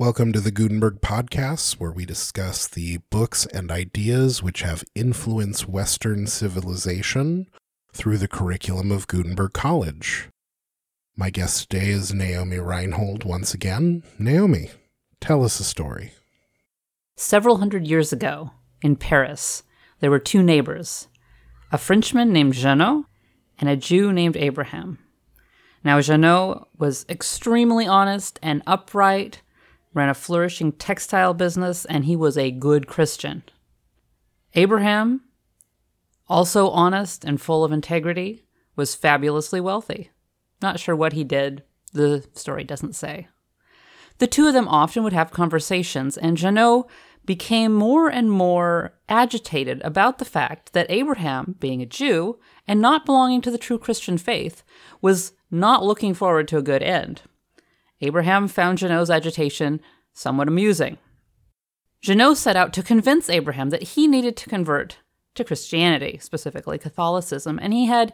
Welcome to the Gutenberg Podcasts, where we discuss the books and ideas which have influenced Western civilization through the curriculum of Gutenberg College. My guest today is Naomi Rinehold once again. Naomi, tell us a story. Several hundred years ago, in Paris, there were two neighbors a Frenchman named Jeannot and a Jew named Abraham. Now, Jeannot was extremely honest and upright ran a flourishing textile business, and he was a good Christian. Abraham, also honest and full of integrity, was fabulously wealthy. Not sure what he did, the story doesn't say. The two of them often would have conversations, and Jeannot became more and more agitated about the fact that Abraham, being a Jew and not belonging to the true Christian faith, was not looking forward to a good end. Abraham found Jeannot's agitation somewhat amusing. Jeannot set out to convince Abraham that he needed to convert to Christianity, specifically Catholicism, and he had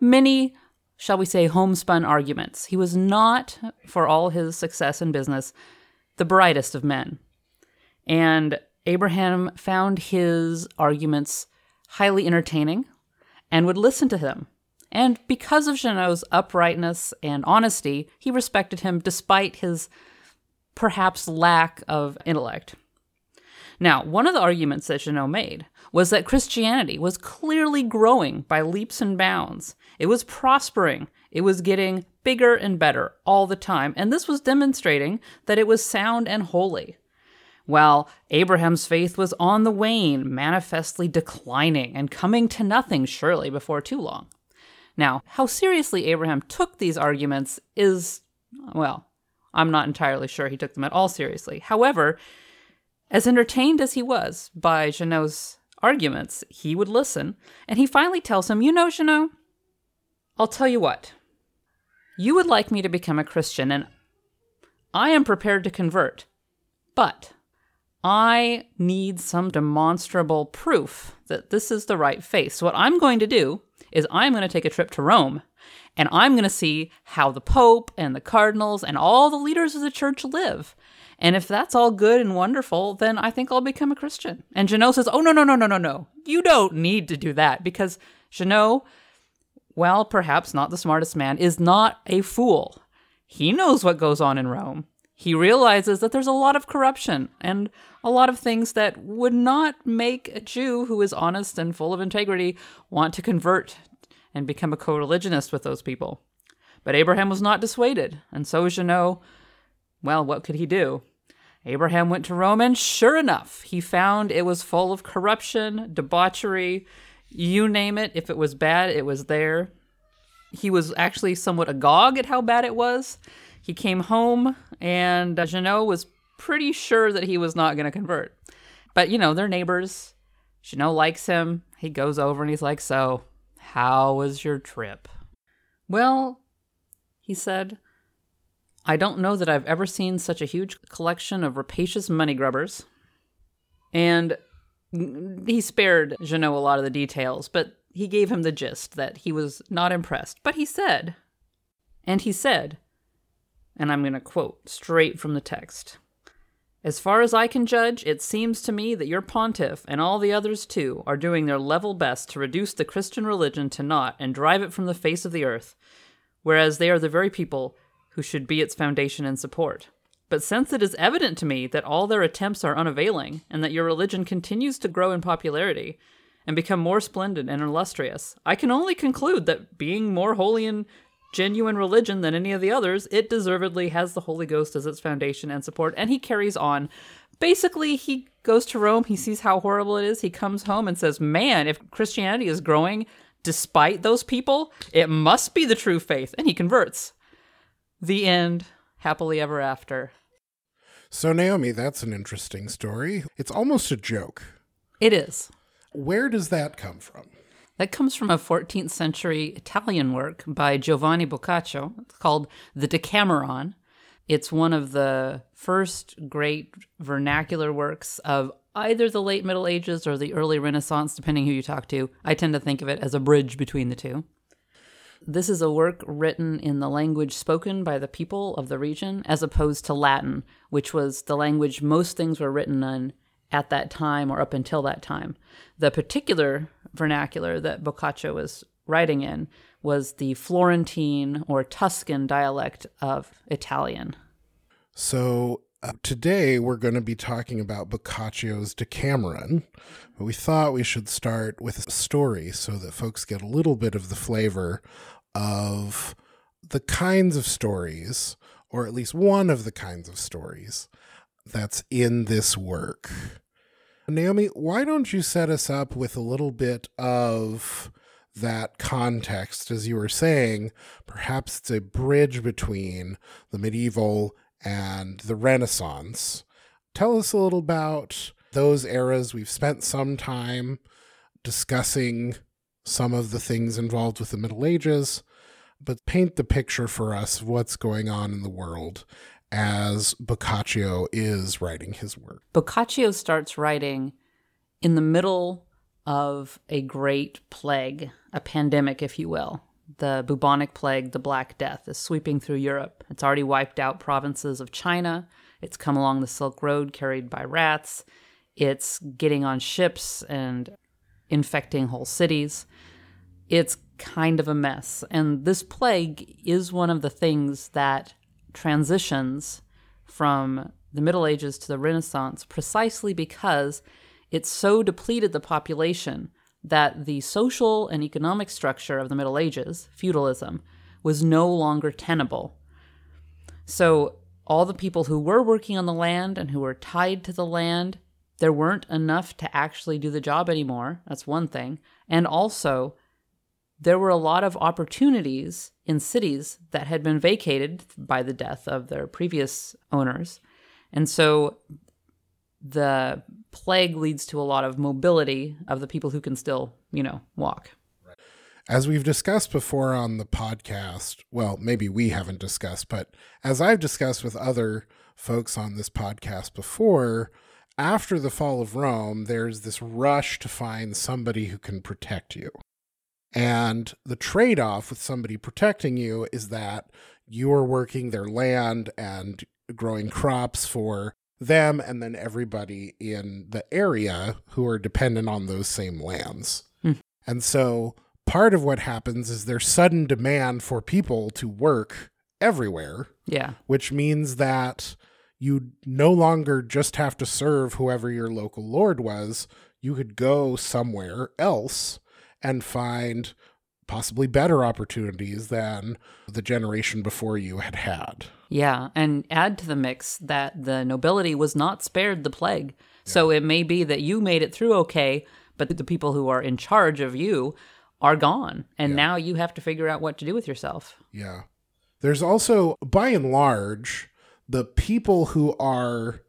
many, shall we say, homespun arguments. He was not, for all his success in business, the brightest of men. And Abraham found his arguments highly entertaining and would listen to them and because of Jeannot's uprightness and honesty, he respected him despite his perhaps lack of intellect. Now, one of the arguments that Jeannot made was that Christianity was clearly growing by leaps and bounds. It was prospering, it was getting bigger and better all the time, and this was demonstrating that it was sound and holy. While Abraham's faith was on the wane, manifestly declining and coming to nothing surely before too long. Now, how seriously Abraham took these arguments is, well, I'm not entirely sure he took them at all seriously. However, as entertained as he was by Jeannot's arguments, he would listen, and he finally tells him, You know, Jeannot, I'll tell you what. You would like me to become a Christian, and I am prepared to convert, but I need some demonstrable proof that this is the right faith. So, what I'm going to do is I'm going to take a trip to Rome and I'm going to see how the Pope and the cardinals and all the leaders of the church live. And if that's all good and wonderful, then I think I'll become a Christian. And Jeannot says, Oh, no, no, no, no, no, no. You don't need to do that because Jeannot, well, perhaps not the smartest man, is not a fool. He knows what goes on in Rome. He realizes that there's a lot of corruption and a lot of things that would not make a Jew who is honest and full of integrity want to convert and become a co religionist with those people. But Abraham was not dissuaded, and so as you know, well, what could he do? Abraham went to Rome, and sure enough, he found it was full of corruption, debauchery, you name it. If it was bad, it was there. He was actually somewhat agog at how bad it was. He came home, and uh, Jeannot was pretty sure that he was not going to convert. But, you know, they're neighbors. Jeannot likes him. He goes over and he's like, So, how was your trip? Well, he said, I don't know that I've ever seen such a huge collection of rapacious money grubbers. And he spared Jeannot a lot of the details, but he gave him the gist that he was not impressed. But he said, and he said, and I'm going to quote straight from the text As far as I can judge, it seems to me that your pontiff, and all the others too, are doing their level best to reduce the Christian religion to naught and drive it from the face of the earth, whereas they are the very people who should be its foundation and support. But since it is evident to me that all their attempts are unavailing, and that your religion continues to grow in popularity, and become more splendid and illustrious, I can only conclude that being more holy and genuine religion than any of the others, it deservedly has the Holy Ghost as its foundation and support, and he carries on. Basically, he goes to Rome, he sees how horrible it is, he comes home and says, Man, if Christianity is growing despite those people, it must be the true faith, and he converts. The end. Happily ever after. So, Naomi, that's an interesting story. It's almost a joke. It is. Where does that come from? That comes from a 14th century Italian work by Giovanni Boccaccio it's called The Decameron. It's one of the first great vernacular works of either the late Middle Ages or the early Renaissance, depending who you talk to. I tend to think of it as a bridge between the two. This is a work written in the language spoken by the people of the region, as opposed to Latin, which was the language most things were written in at that time or up until that time. The particular vernacular that Boccaccio was writing in was the Florentine or Tuscan dialect of Italian. So uh, today we're going to be talking about Boccaccio's Decameron, but we thought we should start with a story so that folks get a little bit of the flavor of the kinds of stories, or at least one of the kinds of stories, that's in this work. Naomi, why don't you set us up with a little bit of that context? As you were saying, perhaps it's a bridge between the medieval and the Renaissance. Tell us a little about those eras. We've spent some time discussing some of the things involved with the Middle Ages, but paint the picture for us of what's going on in the world as Boccaccio is writing his work. Boccaccio starts writing in the middle of a great plague, a pandemic, if you will. The bubonic plague, the Black Death, is sweeping through Europe. It's already wiped out provinces of China. It's come along the Silk Road carried by rats. It's getting on ships and infecting whole cities. It's kind of a mess. And this plague is one of the things that transitions from the Middle Ages to the Renaissance precisely because it so depleted the population that the social and economic structure of the Middle Ages, feudalism, was no longer tenable. So, all the people who were working on the land and who were tied to the land, there weren't enough to actually do the job anymore. That's one thing. And also, there were a lot of opportunities in cities that had been vacated by the death of their previous owners. And so the plague leads to a lot of mobility of the people who can still, you know, walk. As we've discussed before on the podcast, well, maybe we haven't discussed, but as I've discussed with other folks on this podcast before, after the fall of Rome, there's this rush to find somebody who can protect you. And the trade off with somebody protecting you is that you're working their land and growing crops for them and then everybody in the area who are dependent on those same lands. Hmm. And so part of what happens is there's sudden demand for people to work everywhere, Yeah. which means that you no longer just have to serve whoever your local lord was. You could go somewhere else and find possibly better opportunities than the generation before you had had. Yeah, and add to the mix that the nobility was not spared the plague. So it may be that you made it through okay, but the people who are in charge of you are gone. And now you have to figure out what to do with yourself. Yeah. There's also, by and large, the people who are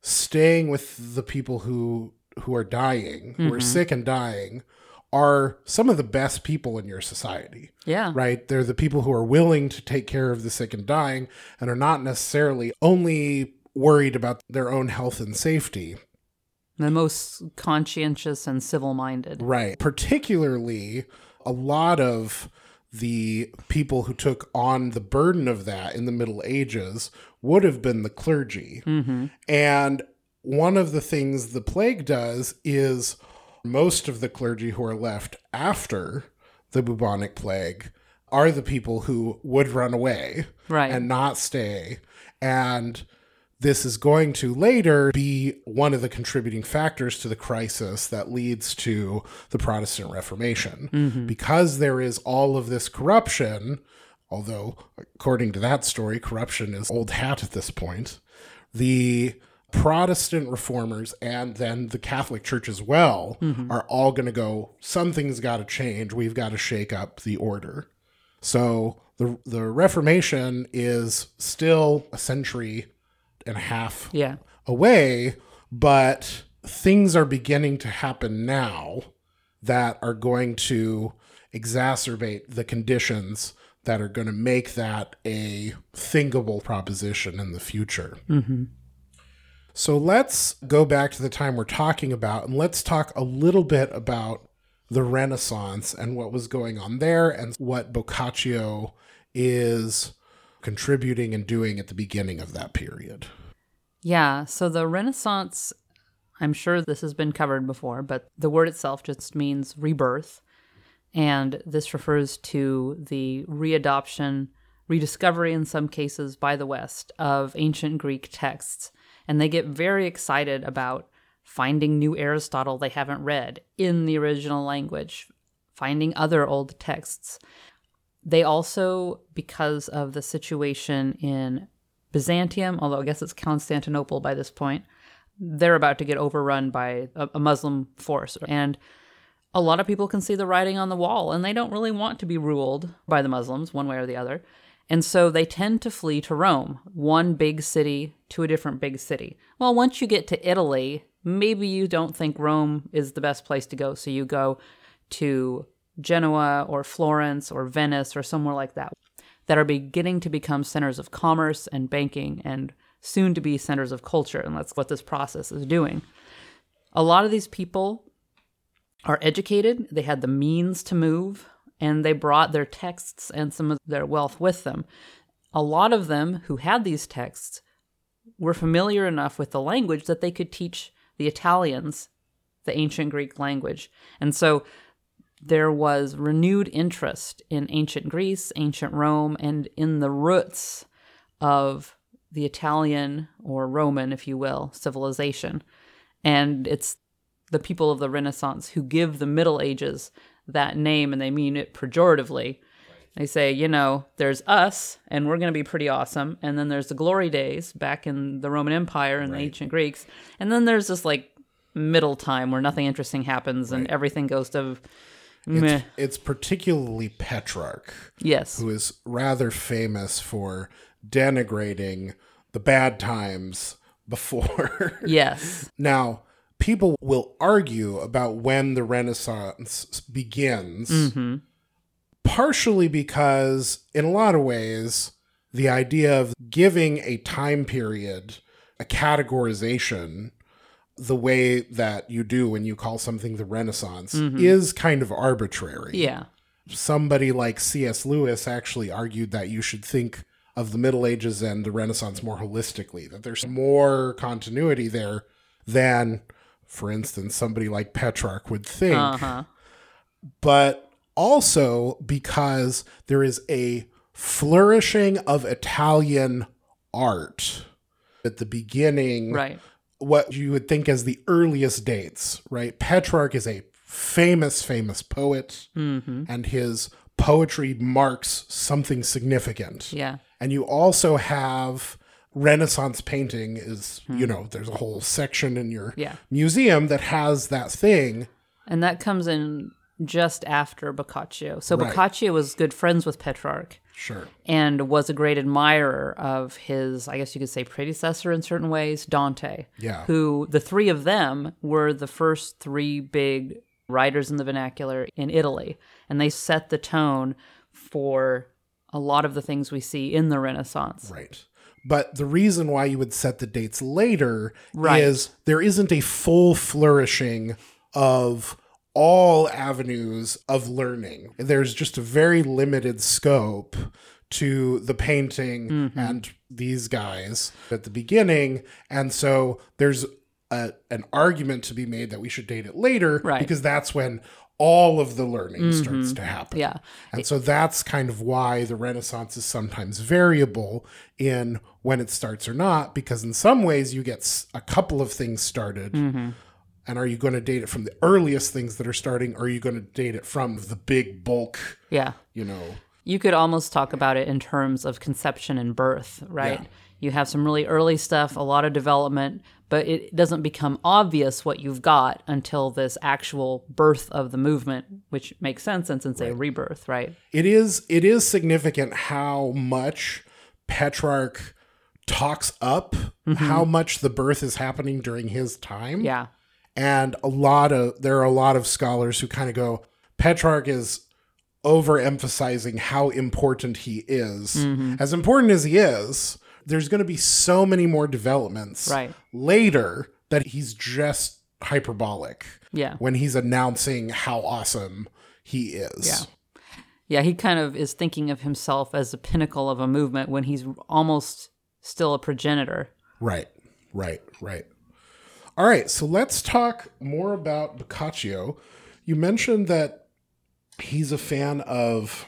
staying with the people who who are dying, who are mm-hmm. sick and dying, are some of the best people in your society. Yeah. Right? They're the people who are willing to take care of the sick and dying and are not necessarily only worried about their own health and safety. The most conscientious and civil minded. Right. Particularly, a lot of the people who took on the burden of that in the Middle Ages would have been the clergy. Mm-hmm. And one of the things the plague does is most of the clergy who are left after the bubonic plague are the people who would run away Right. and not stay. And this is going to later be one of the contributing factors to the crisis that leads to the Protestant Reformation. Mm-hmm. Because there is all of this corruption, although, according to that story, corruption is old hat at this point, the Protestant reformers and then the Catholic Church as well mm-hmm. are all going to go, something's got to change. We've got to shake up the order. So the the Reformation is still a century and a half Yeah. away, but things are beginning to happen now that are going to exacerbate the conditions that are going to make that a thinkable proposition in the future. Mm-hmm. So let's go back to the time we're talking about and let's talk a little bit about the Renaissance and what was going on there and what Boccaccio is contributing and doing at the beginning of that period. Yeah, so the Renaissance, I'm sure this has been covered before, but the word itself just means rebirth. And this refers to the readoption, rediscovery in some cases by the West of ancient Greek texts. And they get very excited about finding new Aristotle they haven't read in the original language, finding other old texts. They also, because of the situation in Byzantium, although I guess it's Constantinople by this point, they're about to get overrun by a, Muslim force. And a lot of people can see the writing on the wall, and they don't really want to be ruled by the Muslims one way or the other. And so they tend to flee to Rome, one big city to a different big city. Well, once you get to Italy, maybe you don't think Rome is the best place to go, so you go to Genoa or Florence or Venice or somewhere like that that are beginning to become centers of commerce and banking and soon to be centers of culture. And that's what this process is doing. A lot of these people are educated, they had the means to move, and they brought their texts and some of their wealth with them. A lot of them who had these texts were familiar enough with the language that they could teach the Italians the ancient Greek language. And so there was renewed interest in ancient Greece, ancient Rome, and in the roots of the Italian or Roman, if you will, civilization. And it's the people of the Renaissance who give the Middle Ages that name, and they mean it pejoratively. They say, you know, there's us, and we're going to be pretty awesome. And then there's the glory days back in the Roman Empire and right. the ancient Greeks. And then there's this like middle time where nothing interesting happens and everything goes to it's, it's, particularly Petrarch. Yes. Who is rather famous for denigrating the bad times before. yes. Now, people will argue about when the Renaissance begins, mm-hmm. partially because, in a lot of ways, the idea of giving a time period a categorization the way that you do when you call something the Renaissance mm-hmm. is kind of arbitrary. Yeah. Somebody like C.S. Lewis actually argued that you should think of the Middle Ages and the Renaissance more holistically, that there's more continuity there than, for instance, somebody like Petrarch would think. Uh-huh. But also because there is a flourishing of Italian art at the beginning right what you would think as the earliest dates, right? Petrarch is a famous, famous poet, mm-hmm. and his poetry marks something significant. Yeah. And you also have Renaissance painting is, mm. you know, there's a whole section in your yeah. museum that has that thing. And that comes in just after Boccaccio. So right. Boccaccio was good friends with Petrarch. Sure. And was a great admirer of his, I guess you could say, predecessor in certain ways, Dante. Yeah. Who the three of them were the first three big writers in the vernacular in Italy. And they set the tone for a lot of the things we see in the Renaissance. Right. But the reason why you would set the dates later right. is there isn't a full flourishing of all avenues of learning. There's just a very limited scope to the painting mm-hmm. and these guys at the beginning. And so there's a, an argument to be made that we should date it later right. because that's when all of the learning mm-hmm. starts to happen. Yeah. And so that's kind of why the Renaissance is sometimes variable in when it starts or not, because in some ways you get a couple of things started. Mm-hmm and are you going to date it from the earliest things that are starting or are you going to date it from the big bulk yeah you know you could almost talk about it in terms of conception and birth right yeah. you have some really early stuff a lot of development but it doesn't become obvious what you've got until this actual birth of the movement which makes sense and since it's right. a rebirth right it is it is significant how much petrarch talks up mm-hmm. how much the birth is happening during his time yeah and a lot of there are a lot of scholars who kind of go petrarch is overemphasizing how important he is mm-hmm. as important as he is there's going to be so many more developments right. later that he's just hyperbolic Yeah. when he's announcing how awesome he is. Yeah. Yeah, he kind of is thinking of himself as the pinnacle of a movement when he's almost still a progenitor. Right, right, right. All right, so let's talk more about Boccaccio. You mentioned that he's a fan of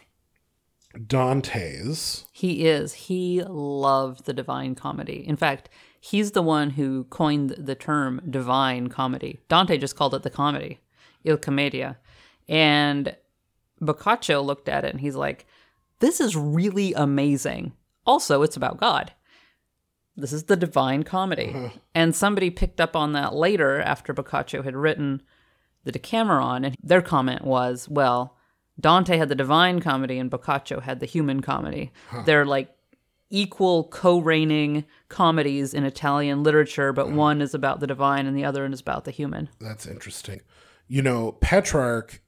Dante's. He is. He loved the Divine Comedy. In fact, he's the one who coined the term Divine Comedy. Dante just called it the comedy, Il Commedia. And Boccaccio looked at it and he's like, this is really amazing. Also, it's about God. This is the Divine Comedy. Uh-huh. And somebody picked up on that later after Boccaccio had written the Decameron, and their comment was, well, Dante had the Divine Comedy and Boccaccio had the Human Comedy. They're like equal co-reigning comedies in Italian literature, but hmm. one is about the divine and the other one is about the human. That's interesting. You know, Petrarch,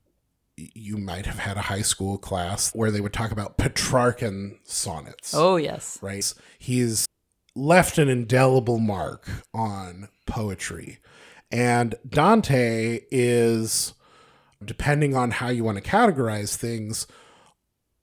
you might have had a high school class where they would talk about Petrarchan sonnets. Oh yes. right? He's left an indelible mark on poetry. And Dante is, depending on how you want to categorize things,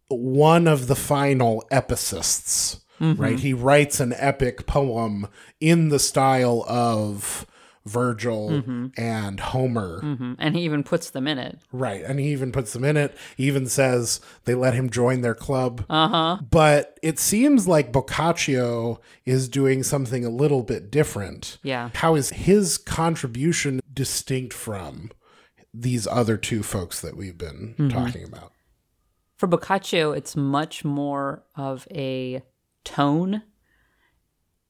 one of the final epicists, right? He writes an epic poem in the style of Virgil and Homer. Mhm. And he even puts them in it. Right. And he even puts them in it. He even says they let him join their club. Uh huh. But it seems like Boccaccio is doing something a little bit different. Yeah. How is his contribution distinct from these other two folks that we've been mm-hmm. talking about? For Boccaccio, it's much more of a tone.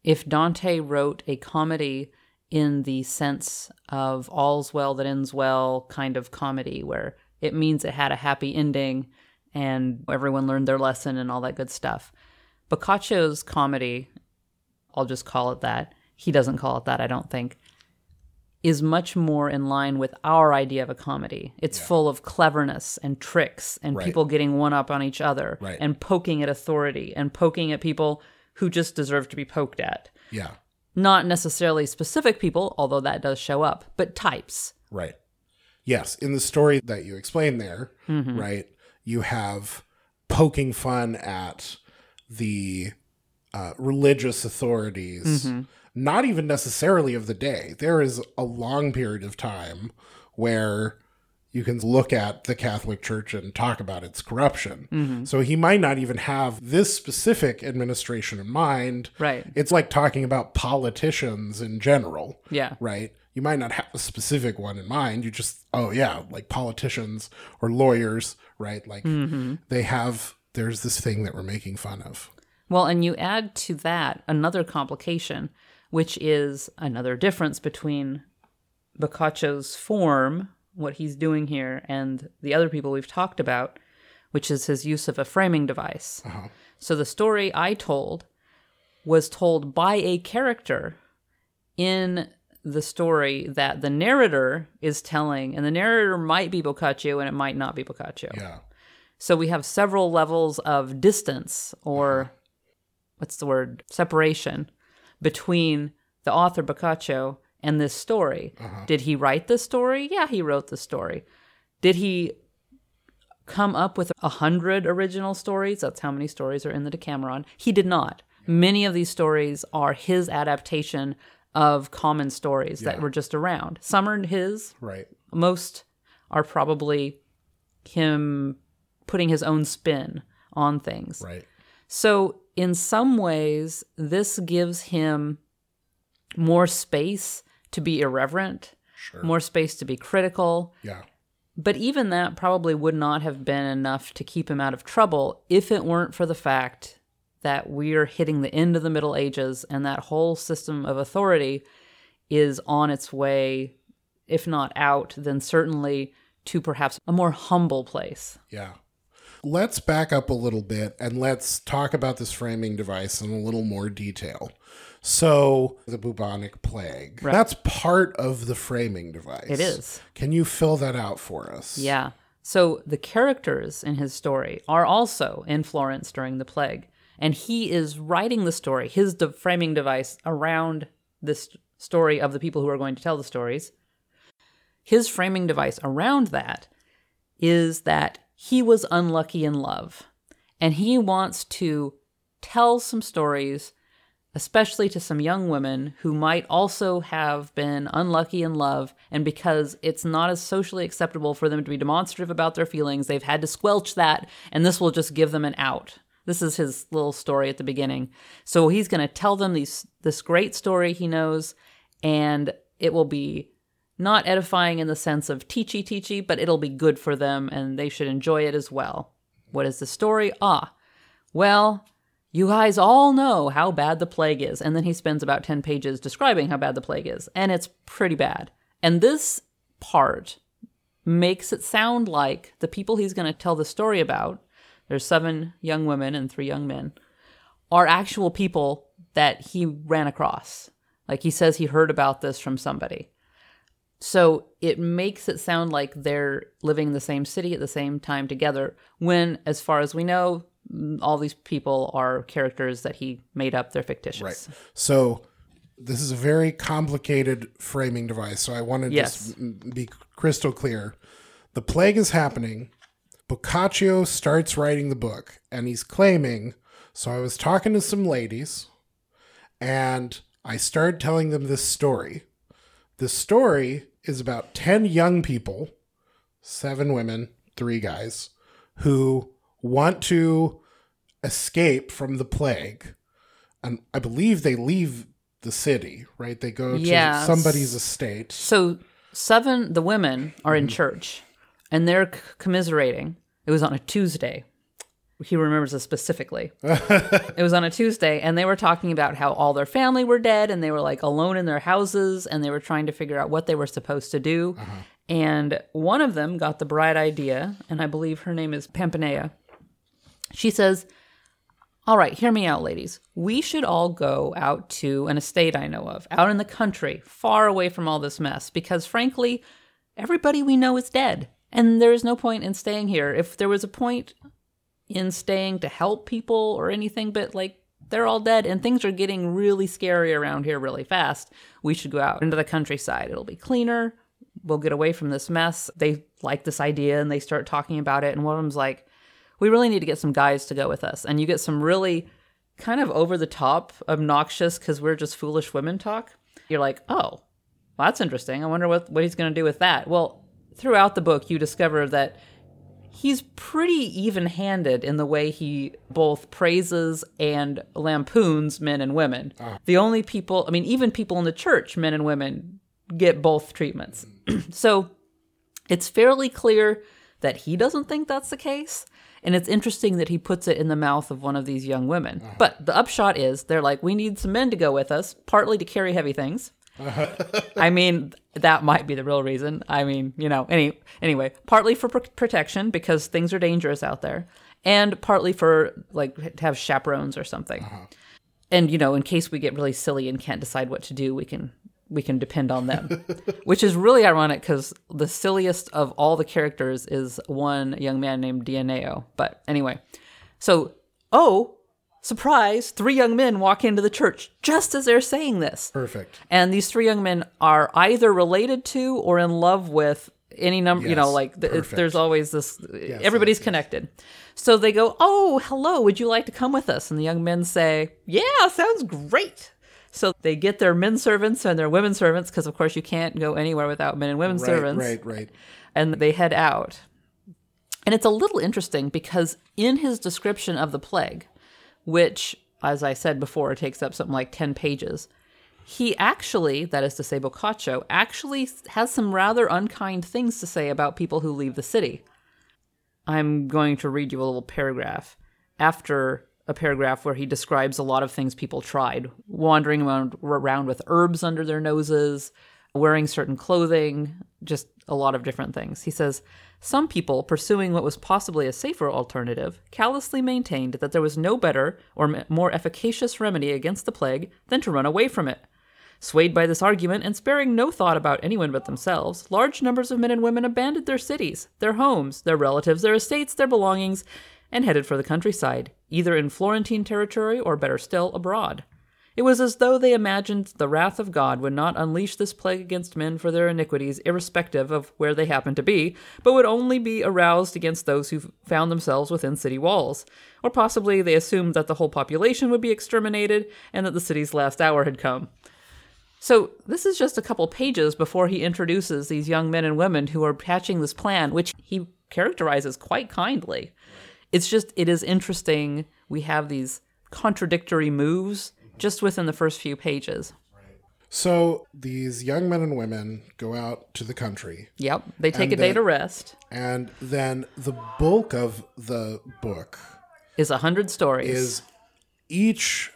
If Dante wrote a comedy in the sense of all's well that ends well kind of comedy, where it means it had a happy ending and everyone learned their lesson and all that good stuff. Boccaccio's comedy, I'll just call it that, he doesn't call it that, I don't think, is much more in line with our idea of a comedy. It's full of cleverness and tricks and Right. people getting one up on each other Right. and poking at authority and poking at people who just deserve to be poked at. Yeah. Not necessarily specific people, although that does show up, but types. Right. Yes. In the story that you explained there, right, you have poking fun at the uh, religious authorities, not even necessarily of the day. There is a long period of time where you can look at the Catholic Church and talk about its corruption. Mm-hmm. So he might not even have this specific administration in mind. Right. It's like talking about politicians in general Yeah. right? You might not have a specific one in mind. You just, oh yeah, like politicians or lawyers, right? Like mm-hmm. they have, there's this thing that we're making fun of. Well, and you add to that another complication, which is another difference between Boccaccio's form, what he's doing here, and the other people we've talked about, which is his use of a framing device. Uh-huh. So the story I told was told by a character in the story that the narrator is telling, and the narrator might be Boccaccio and it might not be Boccaccio. Yeah. So we have several levels of distance or uh-huh. what's the word? Separation between the author Boccaccio and this story. Uh-huh. Did he write the story? Yeah, he wrote the story. Did he come up with a hundred original stories? That's how many stories are in the Decameron. He did not. Many of these stories are his adaptation of common stories that were just around. Some are his, Right. most are probably him putting his own spin on things. Right. So, in some ways, this gives him more space to be irreverent, Sure. more space to be critical. Yeah. But even that probably would not have been enough to keep him out of trouble if it weren't for the fact that we're hitting the end of the Middle Ages and that whole system of authority is on its way, if not out, then certainly to perhaps a more humble place. Yeah. Let's back up a little bit and let's talk about this framing device in a little more detail. So, the bubonic plague. Right. That's part of the framing device. It is. Can you fill that out for us? Yeah. So the characters in his story are also in Florence during the plague. And he is writing the story, his de- framing device around this story of the people who are going to tell the stories. his framing device around that is that he was unlucky in love. And he wants to tell some stories, especially to some young women who might also have been unlucky in love. And because it's not as socially acceptable for them to be demonstrative about their feelings, they've had to squelch that. And this will just give them an out. This is his little story at the beginning. So he's going to tell them these this great story he knows, and it will be not edifying in the sense of teachy teachy, but it'll be good for them and they should enjoy it as well. What is the story? Ah, well, you guys all know how bad the plague is. And then he spends about 10 pages describing how bad the plague is, and it's pretty bad. And this part makes it sound like the people he's going to tell the story about, there's seven young women and three young men, are actual people that he ran across. Like he says he heard about this from somebody. So it makes it sound like they're living in the same city at the same time together, when, as far as we know, mm, all these people are characters that he made up. They're fictitious. Right. So this is a very complicated framing device. So I want to Yes. just be crystal clear. The plague is happening. Boccaccio starts writing the book and he's claiming. So I was talking to some ladies and I started telling them this story. The story is about 10 young people, seven women, three guys, who want to escape from the plague. And I believe they leave the city, right? They go to Yes. somebody's estate. So seven, the women are in mm-hmm. church, and they're commiserating. It was on a Tuesday. He remembers this specifically. it was on a Tuesday, and they were talking about how all their family were dead, and they were like alone in their houses, and they were trying to figure out what they were supposed to do. Uh-huh. And one of them got the bright idea, and I believe her name is Pampinea. She says, all right, hear me out, ladies. We should all go out to an estate I know of, out in the country, far away from all this mess, because frankly, everybody we know is dead. And there is no point in staying here. If there was a point in staying to help people or anything, but like they're all dead and things are getting really scary around here really fast, we should go out into the countryside. It'll be cleaner. We'll get away from this mess. They like this idea and they start talking about it. And one of them's like, we really need to get some guys to go with us. And you get some really kind of over the top, obnoxious, because we're just foolish women talk. You're like, oh, well, that's interesting. I wonder what, what he's going to do with that. Well, throughout the book, you discover that he's pretty even handed in the way he both praises and lampoons men and women. Ah. The only people, I mean, even people in the church, men and women, get both treatments. so it's fairly clear that he doesn't think that's the case. And it's interesting that he puts it in the mouth of one of these young women. Ah. But the upshot is they're like, we need some men to go with us, partly to carry heavy things. I mean, that might be the real reason. I mean, you know, any anyway, partly for pr- protection because things are dangerous out there, and partly for like to have chaperones or something. Uh-huh. And you know, in case we get really silly and can't decide what to do, we can we can depend on them. Which is really ironic because the silliest of all the characters is one young man named Dioneo. But anyway, so oh, surprise! Three young men walk into the church just as they're saying this. Perfect. And these three young men are either related to or in love with any number, you know, like th- it's, perfect. there's always this, everybody's connected. So they go, Oh, hello, would you like to come with us? And the young men say, Yeah, sounds great. So they get their men servants and their women servants, because of course you can't go anywhere without men and women Right, servants right, right. and they head out. And it's a little interesting because in his description of the plague, which, as I said before, takes up something like 10 pages, he actually, that is to say, Boccaccio, actually has some rather unkind things to say about people who leave the city. I'm going to read you a little paragraph after a paragraph where he describes a lot of things people tried wandering around, around with herbs under their noses, wearing certain clothing, just a lot of different things. He says, Some people, pursuing what was possibly a safer alternative, callously maintained that there was no better or more efficacious remedy against the plague than to run away from it. Swayed by this argument and sparing no thought about anyone but themselves, large numbers of men and women abandoned their cities, their homes, their relatives, their estates, their belongings, and headed for the countryside, either in Florentine territory or better still, abroad. It was as though they imagined the wrath of God would not unleash this plague against men for their iniquities, irrespective of where they happened to be, but would only be aroused against those who found themselves within city walls. Or possibly they assumed that the whole population would be exterminated and that the city's last hour had come. So, this is just a couple pages before he introduces these young men and women who are hatching this plan, which he characterizes quite kindly. It's just, it is interesting. We have these contradictory moves just within the first few pages. So these young men and women go out to the country, Yep, they take a day to rest. and then the bulk of the book Is a hundred stories. is each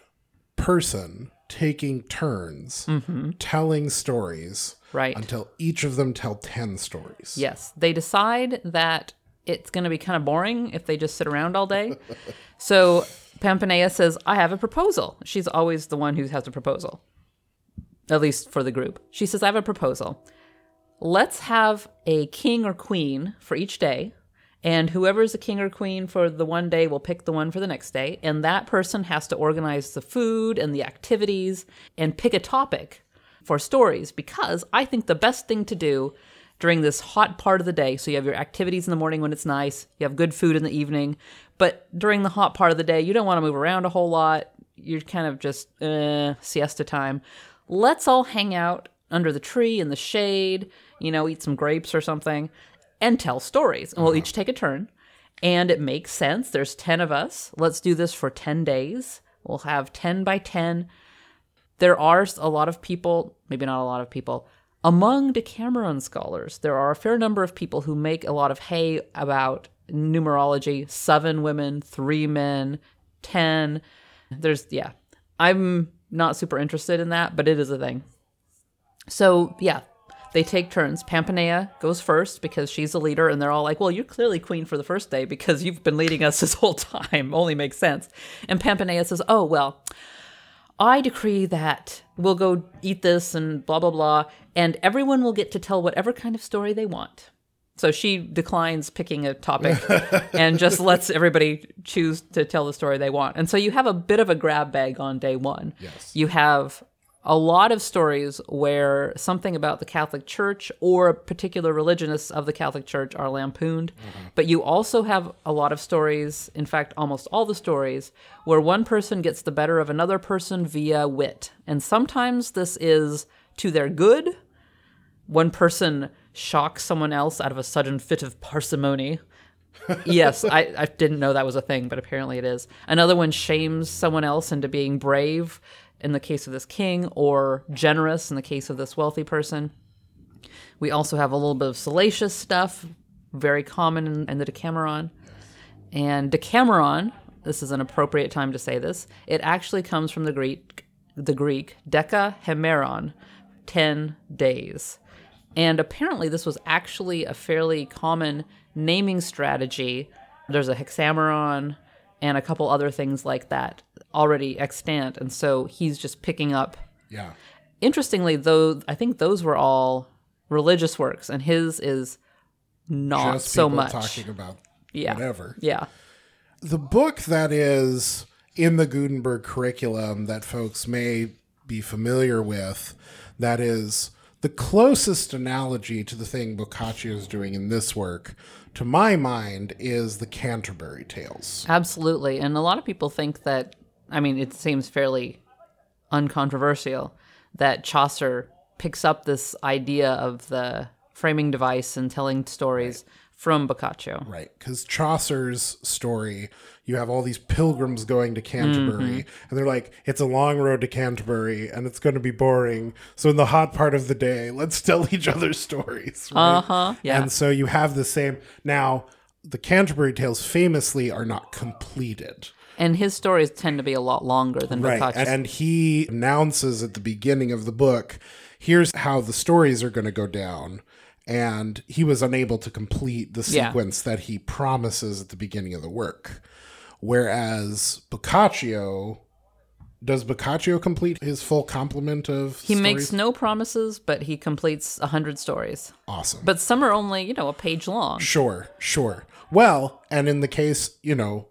person taking turns mm-hmm. telling stories right. until each of them tell 10 stories. Yes, they decide that it's going to be kind of boring if they just sit around all day. so Pampinea says, "I have a proposal." She's always the one who has a proposal, at least for the group. She says, "I have a proposal. Let's have a king or queen for each day." And whoever's a king or queen for the one day will pick the one for the next day. And that person has to organize the food and the activities and pick a topic for stories because I think the best thing to do during this hot part of the day, so you have your activities in the morning when it's nice, you have good food in the evening, but during the hot part of the day, you don't want to move around a whole lot. You're kind of just uh, siesta time. Let's all hang out under the tree in the shade, you know, eat some grapes or something, and tell stories. And we'll each take a turn. And it makes sense. There's 10 of us. Let's do this for 10 days. We'll have 10 by 10 there are a lot of people, maybe not a lot of people, among Decameron scholars, there are a fair number of people who make a lot of hay about numerology seven women, three men, ten. There's, yeah. I'm not super interested in that, but it is a thing. So, yeah, they take turns. Pampinea goes first because she's the leader, and they're all like, Well, you're clearly queen for the first day because you've been leading us this whole time. Only makes sense. And Pampinea says, Oh, well, I decree that we'll go eat this and blah, blah, blah, and everyone will get to tell whatever kind of story they want. So she declines picking a topic and just lets everybody choose to tell the story they want. And so you have a bit of a grab bag on day one. Yes. You have a lot of stories where something about the Catholic Church or particular religionists of the Catholic Church are lampooned. Mm-hmm. But you also have a lot of stories, in fact, almost all the stories, where one person gets the better of another person via wit. And sometimes this is to their good. One person shocks someone else out of a sudden fit of parsimony yes, I, I didn't know that was a thing, but apparently it is. Another one shames someone else into being brave in the case of this king, or generous in the case of this wealthy person. We also have a little bit of salacious stuff, very common in, in the Decameron. And Decameron, this is an appropriate time to say this, it actually comes from the Greek, the Greek deca hemeron, 10 days. And apparently, this was actually a fairly common naming strategy. There's a hexameron and a couple other things like that already extant. And so he's just picking up. Yeah. Interestingly, though, I think those were all religious works, and his is not Just so much. talking about yeah. whatever. Yeah. The book that is in the Gutenberg curriculum that folks may be familiar with, that is the closest analogy to the thing Boccaccio is doing in this work, to my mind, is the Canterbury Tales. Absolutely. And a lot of people think that, I mean, it seems fairly uncontroversial that Chaucer picks up this idea of the framing device and telling stories from Boccaccio. Right, because Chaucer's story, you have all these pilgrims going to Canterbury, and they're like, it's a long road to Canterbury, and it's going to be boring. So in the hot part of the day, let's tell each other stories. Right? Uh huh. Yeah. And so you have the same. Now, the Canterbury Tales famously are not completed. And his stories tend to be a lot longer than Right. Boccaccio. And he announces at the beginning of the book, here's how the stories are going to go down. And he was unable to complete the Yeah. sequence that he promises at the beginning of the work. Whereas Boccaccio, does Boccaccio complete his full complement of he stories? makes no promises, but he completes a hundred stories. awesome. But some are only, you know, a page long. Sure, sure. Well, and in the case, you know,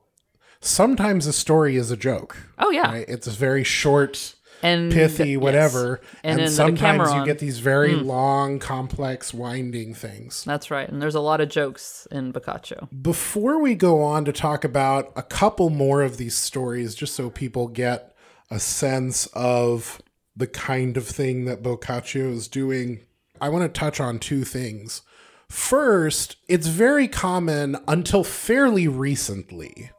sometimes a story is a joke. Oh yeah. Right? It's very short. And pithy, yes. whatever. And And, sometimes you get these very hmm. long, complex, winding things. That's right. And there's a lot of jokes in Boccaccio. Before we go on to talk about a couple more of these stories, just so people get a sense of the kind of thing that Boccaccio is doing, I want to touch on two things. First, it's very common until fairly recently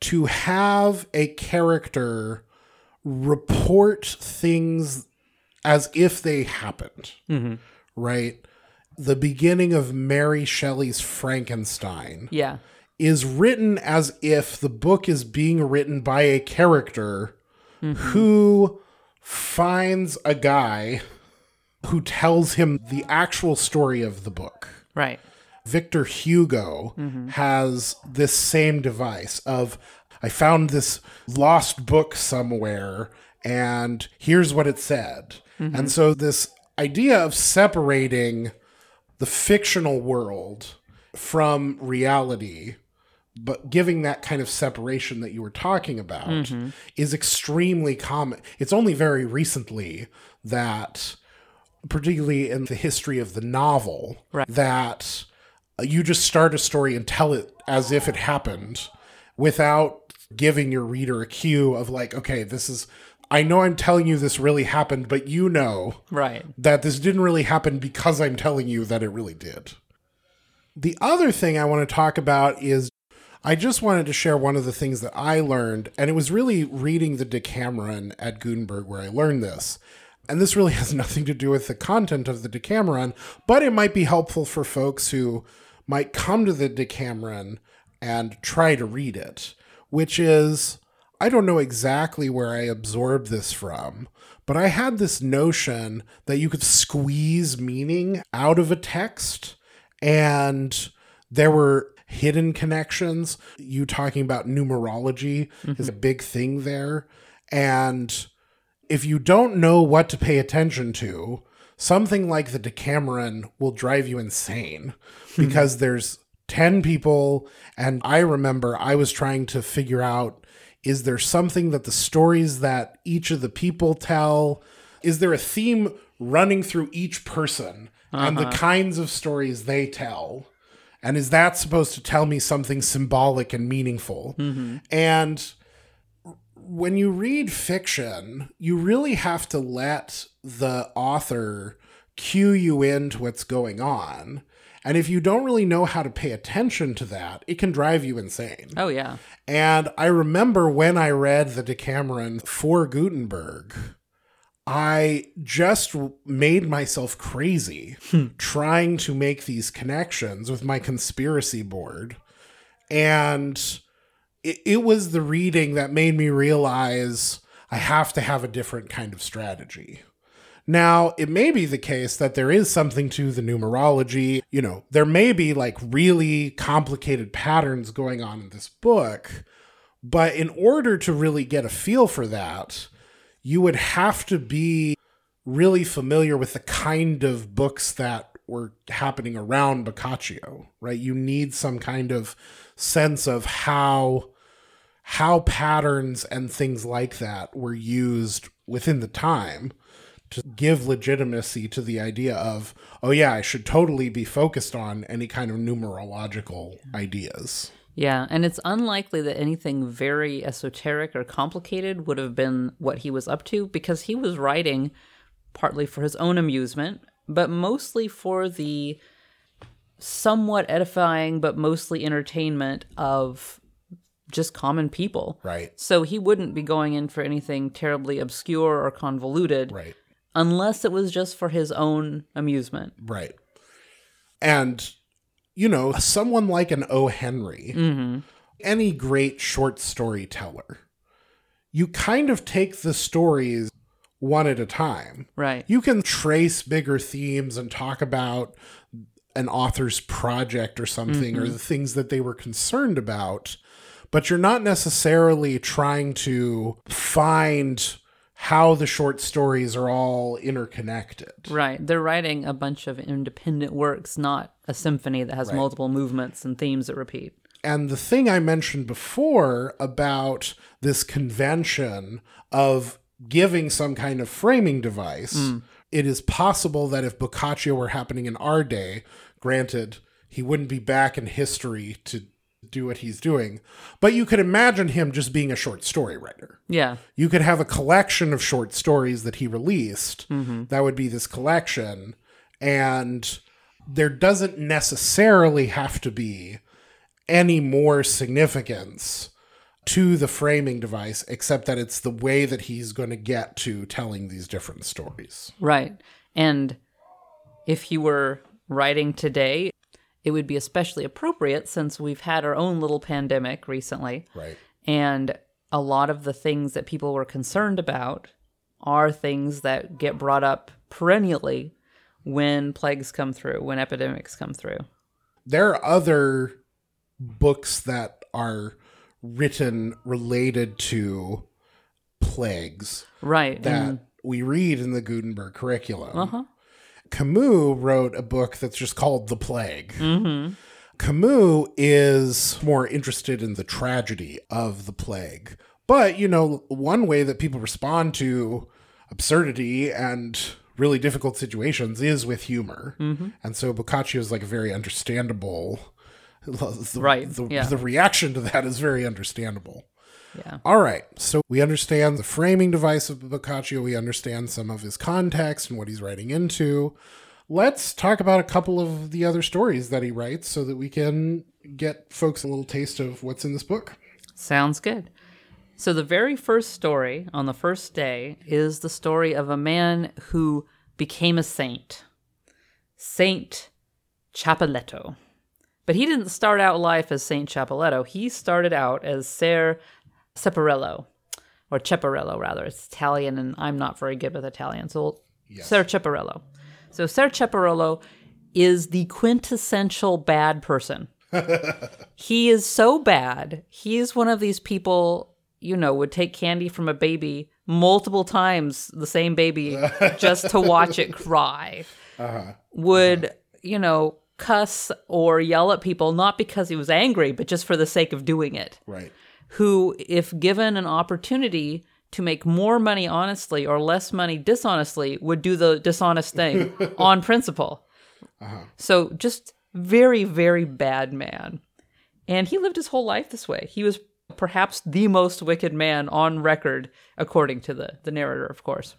to have a character report things as if they happened, mm-hmm. right? The beginning of Mary Shelley's Frankenstein Yeah. is written as if the book is being written by a character mm-hmm. who finds a guy who tells him the actual story of the book. Right. Victor Hugo mm-hmm. has this same device of I found this lost book somewhere and here's what it said. Mm-hmm. And so this idea of separating the fictional world from reality but giving that kind of separation that you were talking about mm-hmm. is extremely common. It's only very recently that particularly in the history of the novel, Right. that uh, you just start a story and tell it as if it happened without giving your reader a cue of like, okay, this is, I know I'm telling you this really happened, but you know Right. that this didn't really happen because I'm telling you that it really did. The other thing I want to talk about is I just wanted to share one of the things that I learned, and it was really reading the Decameron at Gutenberg where I learned this. And this really has nothing to do with the content of the Decameron, but it might be helpful for folks who might come to the Decameron and try to read it, which is I don't know exactly where I absorbed this from, but I had this notion that you could squeeze meaning out of a text and there were hidden connections. You talking about numerology is a mm-hmm. big thing there. And if you don't know what to pay attention to, something like the Decameron will drive you insane hmm. because there's 10 people. And I remember I was trying to figure out is there something that the stories that each of the people tell, is there a theme running through each person and the uh-huh. kinds of stories they tell? And is that supposed to tell me something symbolic and meaningful? Mm-hmm. And when you read fiction, you really have to let the author cue you into what's going on. And if you don't really know how to pay attention to that, it can drive you insane. Oh yeah. And I remember when I read the Decameron for Gutenberg, I just made myself crazy hmm. trying to make these connections with my conspiracy board. And it, it was the reading that made me realize I have to have a different kind of strategy. Now, it may be the case that there is something to the numerology. You know, there may be like really complicated patterns going on in this book, but in order to really get a feel for that, you would have to be really familiar with the kind of books that were happening around Boccaccio, right? You need some kind of sense of how how patterns and things like that were used within the time to give legitimacy to the idea of, oh yeah, I should totally be focused on any kind of numerological ideas. Yeah, and it's unlikely that anything very esoteric or complicated would have been what he was up to because he was writing partly for his own amusement, but mostly for the somewhat edifying but mostly entertainment of just common people. Right. So he wouldn't be going in for anything terribly obscure or convoluted Right. Unless it was just for his own amusement. Right. And, you know, someone like an O. Henry, mm-hmm. any great short storyteller, you kind of take the stories one at a time. Right. You can trace bigger themes and talk about an author's project or something or mm-hmm. the things that they were concerned about, but you're not necessarily trying to find how the short stories are all interconnected. Right. They're writing a bunch of independent works, not a symphony that has Right. multiple movements and themes that repeat. And the thing I mentioned before about this convention of giving some kind of framing device, mm. it is possible that if Boccaccio were happening in our day, granted, he wouldn't be back in history to do what he's doing, but you could imagine him just being a short story writer. Yeah. You could have a collection of short stories that he released. Mm-hmm. That would be this collection. And there doesn't necessarily have to be any more significance to the framing device, except that it's the way that he's going to get to telling these different stories. Right. And if he were writing today, it would be especially appropriate since we've had our own little pandemic recently. Right. And a lot of the things that people were concerned about are things that get brought up perennially when plagues come through, when epidemics come through. There are other books that are written related to plagues Right. that and- we read in the Gutenberg curriculum. uh-huh. Camus wrote a book that's just called The Plague. Mm-hmm. Camus is more interested in the tragedy of the plague. But, you know, one way that people respond to absurdity and really difficult situations is with humor. Mm-hmm. And so Boccaccio is like a very understandable. The, Right, The, yeah. the reaction to that is very understandable. Yeah. All right. So we understand the framing device of Boccaccio. We understand some of his context and what he's writing into. Let's talk about a couple of the other stories that he writes so that we can get folks a little taste of what's in this book. Sounds good. So, the very first story on the first day is the story of a man who became a saint, Saint Chapeletto. But he didn't start out life as Saint Chapeletto. He started out as Ser Ceparello, or Ceparello rather. It's Italian, and I'm not very good with Italian, so Ser Ceparello. So Ser Ceparello is the quintessential bad person. he is so bad. He is one of these people, you know, would take candy from a baby multiple times, the same baby, just to watch it cry. Uh-huh. Would, uh-huh. you know, cuss or yell at people, not because he was angry, but just for the sake of doing it Right. Who, if given an opportunity to make more money honestly or less money dishonestly, would do the dishonest thing on principle. Uh-huh. So, just very, very bad man. And he lived his whole life this way. He was perhaps the most wicked man on record, according to the, the narrator, of course.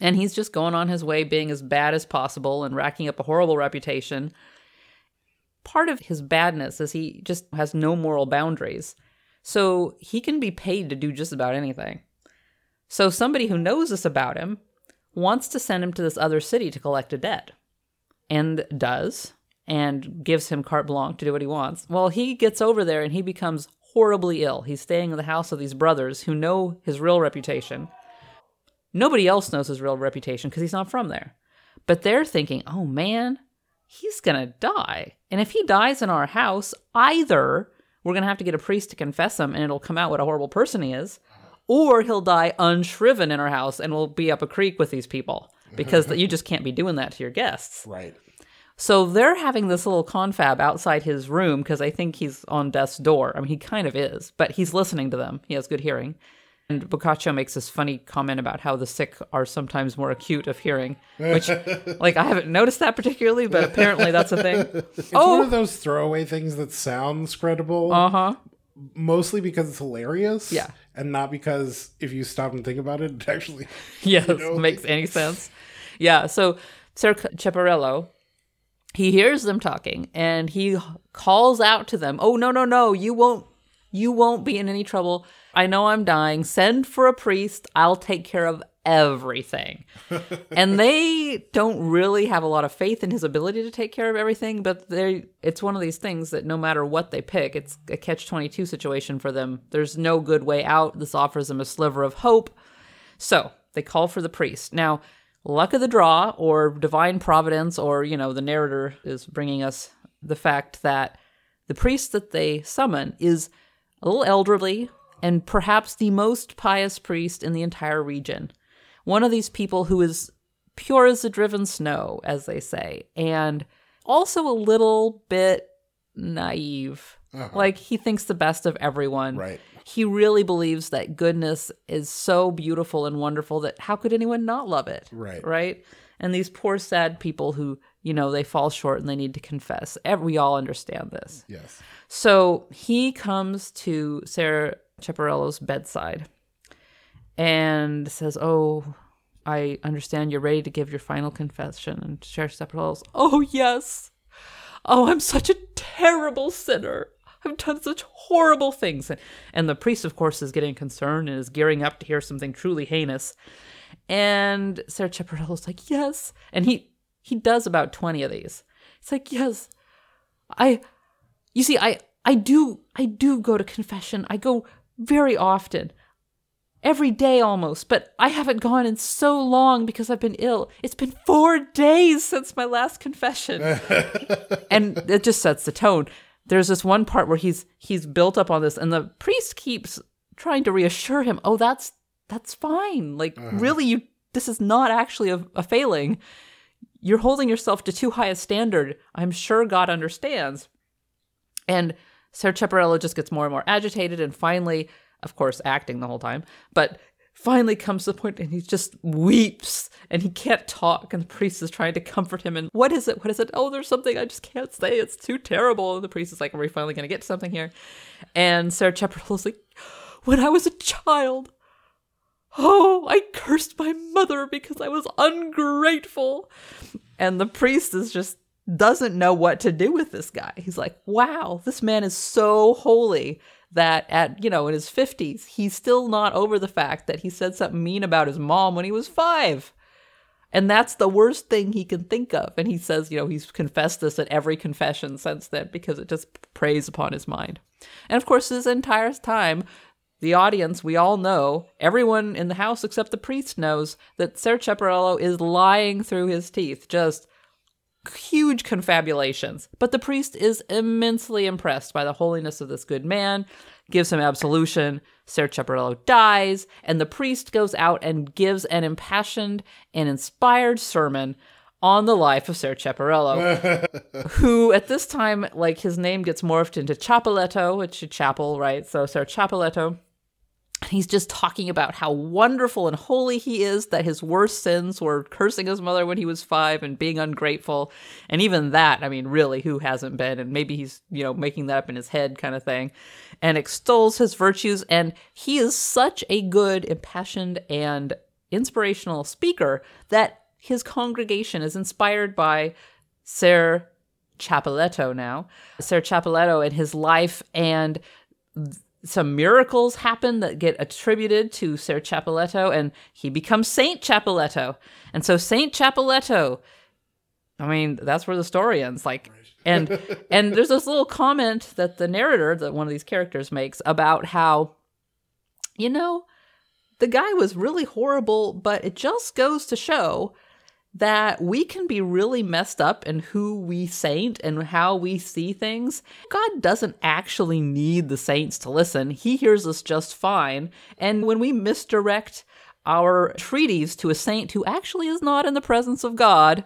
And he's just going on his way being as bad as possible and racking up a horrible reputation. Part of his badness is he just has no moral boundaries. So he can be paid to do just about anything. So somebody who knows this about him wants to send him to this other city to collect a debt and does and gives him carte blanche to do what he wants. Well, he gets over there and he becomes horribly ill. He's staying in the house of these brothers who know his real reputation. Nobody else knows his real reputation because he's not from there. But they're thinking, oh man, he's going to die. And if he dies in our house, either we're going to have to get a priest to confess him and it'll come out what a horrible person he is, or he'll die unshriven in our house and we'll be up a creek with these people because you just can't be doing that to your guests. Right. So they're having this little confab outside his room because I think he's on death's door. I mean, he kind of is, but he's listening to them. He has good hearing. And Boccaccio makes this funny comment about how the sick are sometimes more acute of hearing, which, like, I haven't noticed that particularly, but apparently that's a thing. It's one oh, of those throwaway things that sounds credible, uh huh. mostly because it's hilarious. Yeah. And not because if you stop and think about it, it actually. Yes, know? makes any sense. Yeah, so Ser Ceparello, he hears them talking and he calls out to them, "Oh no, no, no, you won't you won't be in any trouble. I know I'm dying. Send for a priest. I'll take care of everything." and they don't really have a lot of faith in his ability to take care of everything, but they it's one of these things that no matter what they pick, it's a catch-22 situation for them. There's no good way out. This offers them a sliver of hope. So they call for the priest. Now, luck of the draw, or divine providence, or, you know, the narrator is bringing us the fact that the priest that they summon is a little elderly and perhaps the most pious priest in the entire region. One of these people who is pure as the driven snow, as they say, and also a little bit naive. Uh-huh. Like he thinks the best of everyone Right. He really believes that goodness is so beautiful and wonderful that how could anyone not love it? Right. Right? And these poor, sad people who, you know, they fall short and they need to confess. We all understand this. Yes. So he comes to Ser Chaparello's bedside and says, Oh, I understand you're ready to give your final confession. And Ser Chaparello's, Oh, yes. Oh, I'm such a terrible sinner. I've done such horrible things. And, and the priest, of course, is getting concerned and is gearing up to hear something truly heinous. And Ser Chaparello's like, Yes. And he, he does about 20 of these. It's like, Yes, I you see i i do i do go to confession i go very often. Every day almost but i haven't gone in so long because i've been ill. It's been four days since my last confession. And it just sets the tone. There's this one part where he's he's built up on this and the priest keeps trying to reassure him oh that's that's fine. Like uh-huh. really you this is not actually a, a failing. You're holding yourself to too high a standard. I'm sure god understands. And Ser Chaparello just gets more and more agitated and finally, of course, acting the whole time, but finally comes to the point and he just weeps and he can't talk. And the priest is trying to comfort him. And what is it? What is it? Oh, there's something I just can't say. It's too terrible. And the priest is like, Are we finally going to get something here? And Ser Chaparello's like, When I was a child, Oh, I cursed my mother because I was ungrateful. And the priest is just doesn't know what to do with this guy. He's like, wow, this man is so holy that at, you know, in his 50s, he's still not over the fact that he said something mean about his mom when he was five. And that's the worst thing he can think of. And he says, you know, he's confessed this at every confession since then because it just preys upon his mind. And of course, this entire time, the audience, we all know, everyone in the house except the priest knows that Ser Chaparello is lying through his teeth, just huge confabulations. But the priest is immensely impressed by the holiness of this good man, gives him absolution. Ser Chaparello dies, and the priest goes out and gives an impassioned and inspired sermon on the life of Ser Chaparello, who at this time, like his name gets morphed into Chapaletto, which is chapel, right? So Ser Chapaletto. He's just talking about how wonderful and holy he is, that his worst sins were cursing his mother when he was five and being ungrateful. And even that, I mean, really, who hasn't been? And maybe he's, you know, making that up in his head kind of thing. And extols his virtues. And he is such a good, impassioned, and inspirational speaker that his congregation is inspired by Ser Chapaletto now. Ser Chapaletto and his life and some miracles happen that get attributed to Ser Chapaletto, and he becomes Saint Chapaletto. And so Saint Chapaletto, I mean, that's where the story ends. Like, and and there's this little comment that the narrator, that one of these characters makes about how, you know, the guy was really horrible, but it just goes to show that we can be really messed up in who we saint and how we see things. God doesn't actually need the saints to listen, He hears us just fine. And when we misdirect our treaties to a saint who actually is not in the presence of God,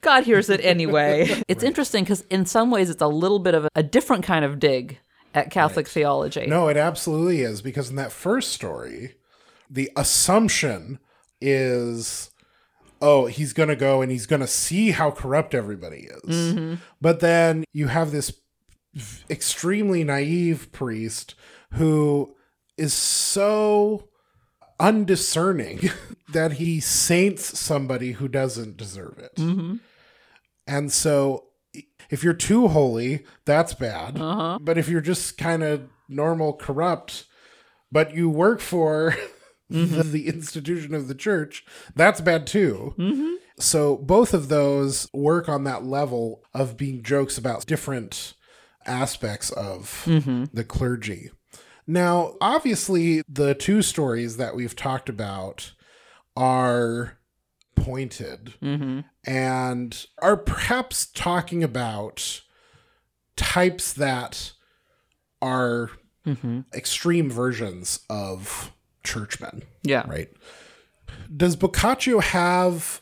God hears it anyway. it's interesting because, in some ways, it's a little bit of a, a different kind of dig at Catholic theology. No, it absolutely is because in that first story, the assumption is oh, he's going to go and he's going to see how corrupt everybody is. Mm-hmm. But then you have this extremely naive priest who is so undiscerning that he saints somebody who doesn't deserve it. Mm-hmm. And so if you're too holy, that's bad. Uh-huh. But if you're just kind of normal corrupt, but you work for Mm-hmm. the, the institution of the church, that's bad too. Mm-hmm. So both of those work on that level of being jokes about different aspects of mm-hmm. the clergy. Now, obviously, the two stories that we've talked about are pointed and are perhaps talking about types that are extreme versions of churchmen, Yeah. right? Does Boccaccio have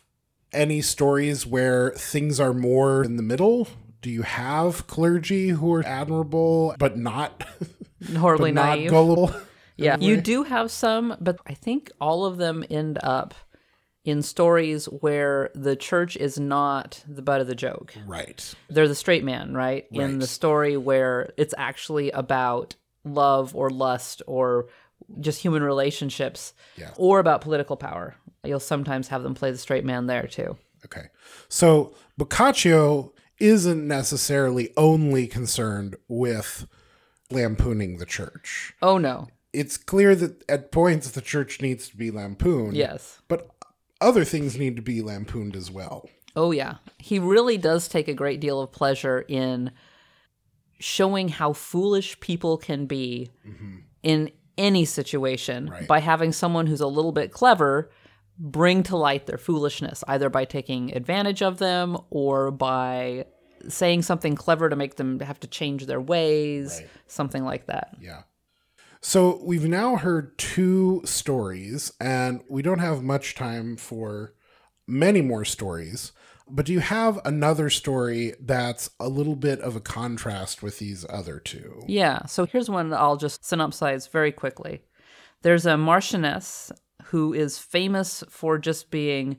any stories where things are more in the middle? Do you have clergy who are admirable but not horribly but not naive. gullible. Yeah, you do have some, but I think all of them end up in stories where the church is not the butt of the joke. right. They're the straight man, right? In the story where it's actually about love or lust or just human relationships Yeah. or about political power. You'll sometimes have them play the straight man there too. Okay. So Boccaccio isn't necessarily only concerned with lampooning the church. Oh no. It's clear that at points the church needs to be lampooned. Yes. But other things need to be lampooned as well. Oh, yeah. He really does take a great deal of pleasure in showing how foolish people can be mm-hmm. in any situation Right. by having someone who's a little bit clever bring to light their foolishness, either by taking advantage of them or by saying something clever to make them have to change their ways, Right. something like that. Yeah. So we've now heard two stories, and we don't have much time for many more stories. But do you have another story that's a little bit of a contrast with these other two? Yeah. So here's one that I'll just synopsize very quickly. There's a Marchioness who is famous for just being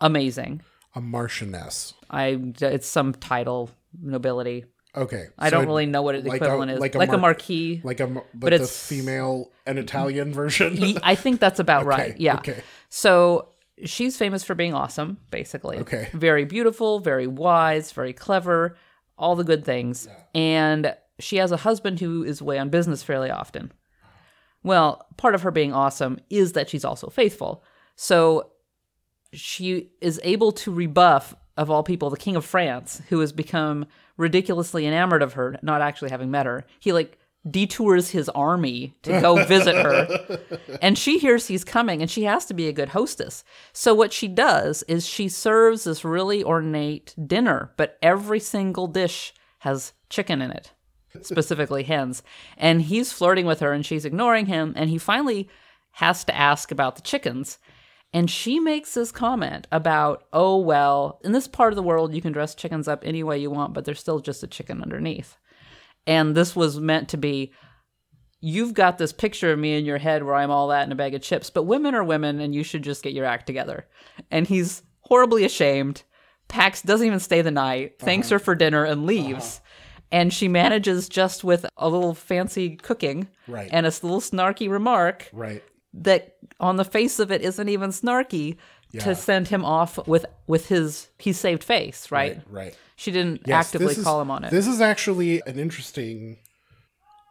amazing. A Marchioness. I it's some title nobility. Okay. I so don't really know what the like a- equivalent is. like Like a a, mar- marquis. like a but, the it's- female and Italian version. I think that's about right. Yeah. okay. So she's famous for being awesome, basically. Okay. Very beautiful, very wise, very clever, all the good things. And she has a husband who is away on business fairly often. Well, part of her being awesome is that she's also faithful. So she is able to rebuff, of all people, the King of France, who has become ridiculously enamored of her, not actually having met her. He like detours his army to go visit her. And she hears he's coming and she has to be a good hostess. So what she does is she serves this really ornate dinner, but every single dish has chicken in it, specifically hens. And he's flirting with her and she's ignoring him. And he finally has to ask about the chickens. And she makes this comment about, oh, well, in this part of the world, you can dress chickens up any way you want, but they're still just a chicken underneath. And this was meant to be, you've got this picture of me in your head where I'm all that in a bag of chips, but women are women and you should just get your act together. And he's horribly ashamed. Pax doesn't even stay the night, thanks her for dinner, and leaves. Uh-huh. And she manages just with a little fancy cooking Right. and a little snarky remark right. that on the face of it isn't even snarky Yeah. to send him off with with his he's saved face, right? Right. She didn't Yes, actively this is- call him on it. This is actually an interesting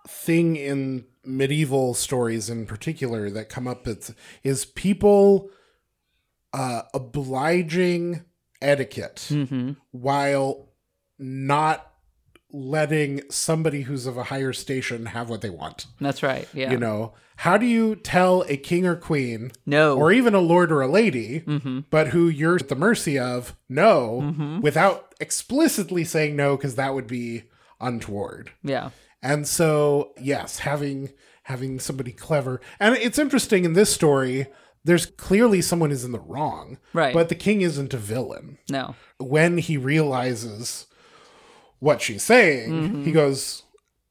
thing in medieval stories in particular that come up it's, is people uh, obliging etiquette hmm while not letting somebody who's of a higher station have what they want. That's right. Yeah. You know, how do you tell a king or queen no. or even a lord or a lady, hmm but who you're at the mercy of, no, Mhm. without explicitly saying no, because that would be untoward. Yeah. And so, yes, having having somebody clever, and it's interesting in this story. There's clearly someone is in the wrong, Right. But the king isn't a villain. No. When he realizes what she's saying, Mm-hmm. he goes,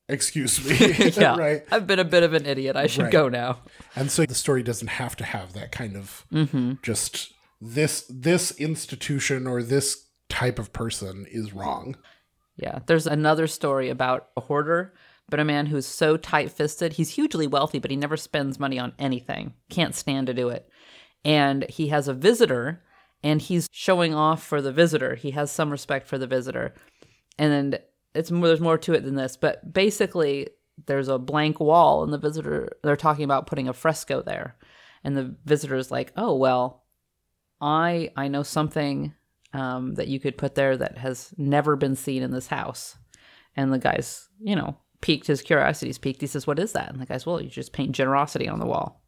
"Excuse me," Yeah. right? I've been a bit of an idiot. I should Right. go now. And so the story doesn't have to have that kind of hmm just this this institution or this type of person is wrong. Yeah. There's another story about a hoarder, but a man who's so tight fisted. He's hugely wealthy, but he never spends money on anything. Can't stand to do it. And he has a visitor, and he's showing off for the visitor. He has some respect for the visitor. And it's more, there's more to it than this, but basically, there's a blank wall, and the visitor, they're talking about putting a fresco there. And the visitor's like, oh, well, I I know something um, that you could put there that has never been seen in this house. And the guy's, you know, piqued his curiosity's piqued. He says, "What is that?" And the guy's, "Well, you just paint generosity on the wall."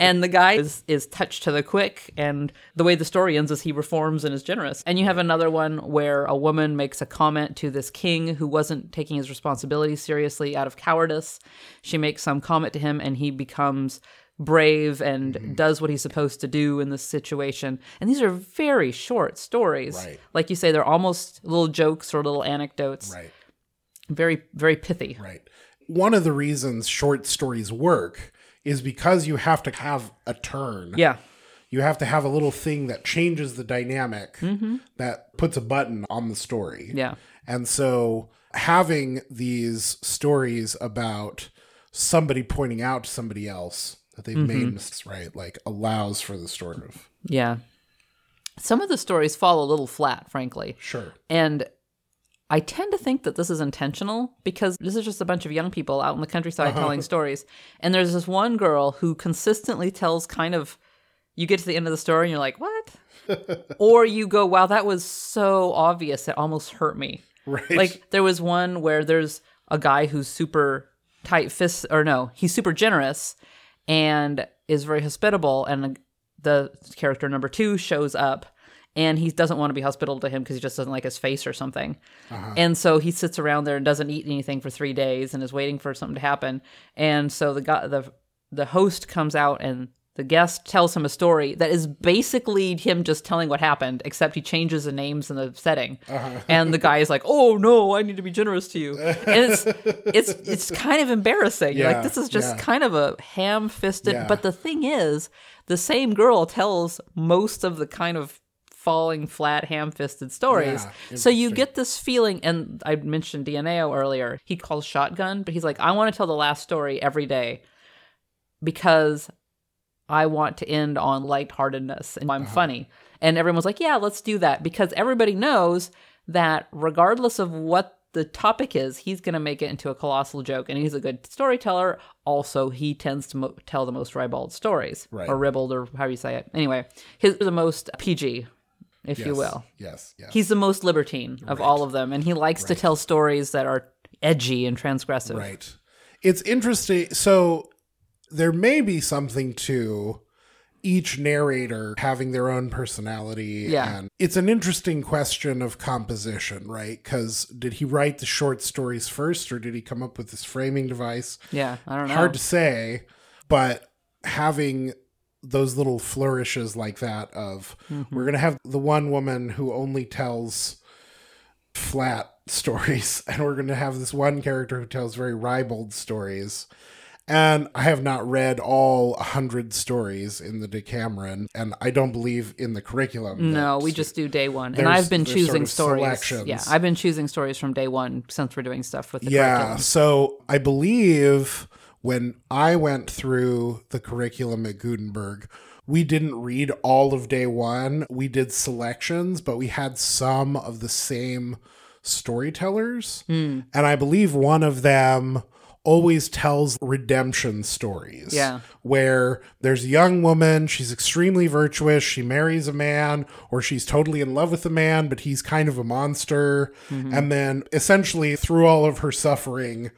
And the guy is, is touched to the quick, and the way the story ends is he reforms and is generous. And you have another one where a woman makes a comment to this king who wasn't taking his responsibilities seriously out of cowardice. She makes some comment to him, and he becomes brave and mm-hmm. does what he's supposed to do in this situation. And these are very short stories. Right. Like you say, they're almost little jokes or little anecdotes. Right. Very, very pithy. Right. one of the reasons short stories work is because you have to have a turn. Yeah. You have to have a little thing that changes the dynamic that puts a button on the story. Mm-hmm. Yeah. And so having these stories about somebody pointing out to somebody else that they've Mm-hmm. made mistakes, right, like allows for the sort of Yeah. Some of the stories fall a little flat, frankly. sure. And I tend to think that this is intentional because this is just a bunch of young people out in the countryside uh-huh. telling stories. And there's this one girl who consistently tells kind of, you get to the end of the story and you're like, what? or you go, wow, that was so obvious. It almost hurt me. Right. Like there was one where there's a guy who's super tight fist, or no, he's super generous and is very hospitable. And the character number two shows up and he doesn't want to be hospitable to him because he just doesn't like his face or something. Uh-huh. And so he sits around there and doesn't eat anything for three days and is waiting for something to happen. And so the guy, the the host comes out and the guest tells him a story that is basically him just telling what happened, except he changes the names and the setting. Uh-huh. And the guy is like, "Oh no, I need to be generous to you," and it's it's it's kind of embarrassing. Yeah, like this is just yeah. kind of a ham-fisted. Yeah. But the thing is, the same girl tells most of the kind of falling flat ham-fisted stories. Yeah, so you get this feeling, and I mentioned Dioneo earlier. He calls shotgun, but he's like, I want to tell the last story every day because I want to end on lightheartedness and I'm funny. And everyone was like, yeah, let's do that because everybody knows that regardless of what the topic is, he's going to make it into a colossal joke. And he's a good storyteller. Also, he tends to mo- tell the most ribald stories Right. or ribald or however you say it. Anyway, his the most PG, if you will. Yes. Yes. He's the most libertine of all of them. And he likes to tell stories that are edgy and transgressive. Right. It's interesting. So there may be something to each narrator having their own personality. Yeah. And it's an interesting question of composition, right? Because did he write the short stories first or did he come up with this framing device? Yeah, I don't know. Hard to say, but having those little flourishes like that of Mm-hmm. we're going to have the one woman who only tells flat stories and we're going to have this one character who tells very ribald stories and i have not read all 100 stories in the decameron and i don't believe in the curriculum No, we just do day one, and I've been choosing sort of stories. Yeah, I've been choosing stories from day one since we're doing stuff with the yeah curriculum. so i believe when i went through the curriculum at gutenberg we didn't read all of day one we did selections but we had some of the same storytellers Hmm. and i believe one of them always tells redemption stories Yeah. where there's a young woman she's extremely virtuous she marries a man or she's totally in love with a man but he's kind of a monster Mm-hmm. and then essentially through all of her suffering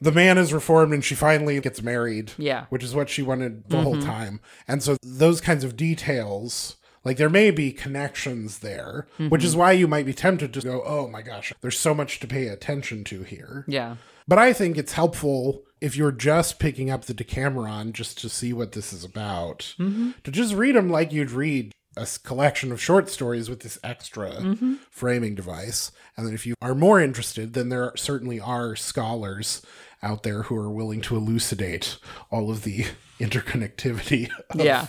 the man is reformed and she finally gets married. Yeah. which is what she wanted the whole mm-hmm. time. And so those kinds of details like there may be connections there which is mm-hmm. why you might be tempted to go oh my gosh there's so much to pay attention to here. Yeah, but I think it's helpful if you're just picking up the Decameron just to see what this is about, mm-hmm. to just read them like you'd read a collection of short stories with this extra framing device. And then if you are more interested, then there certainly are scholars out there who are willing to elucidate all of the interconnectivity. Of, yeah.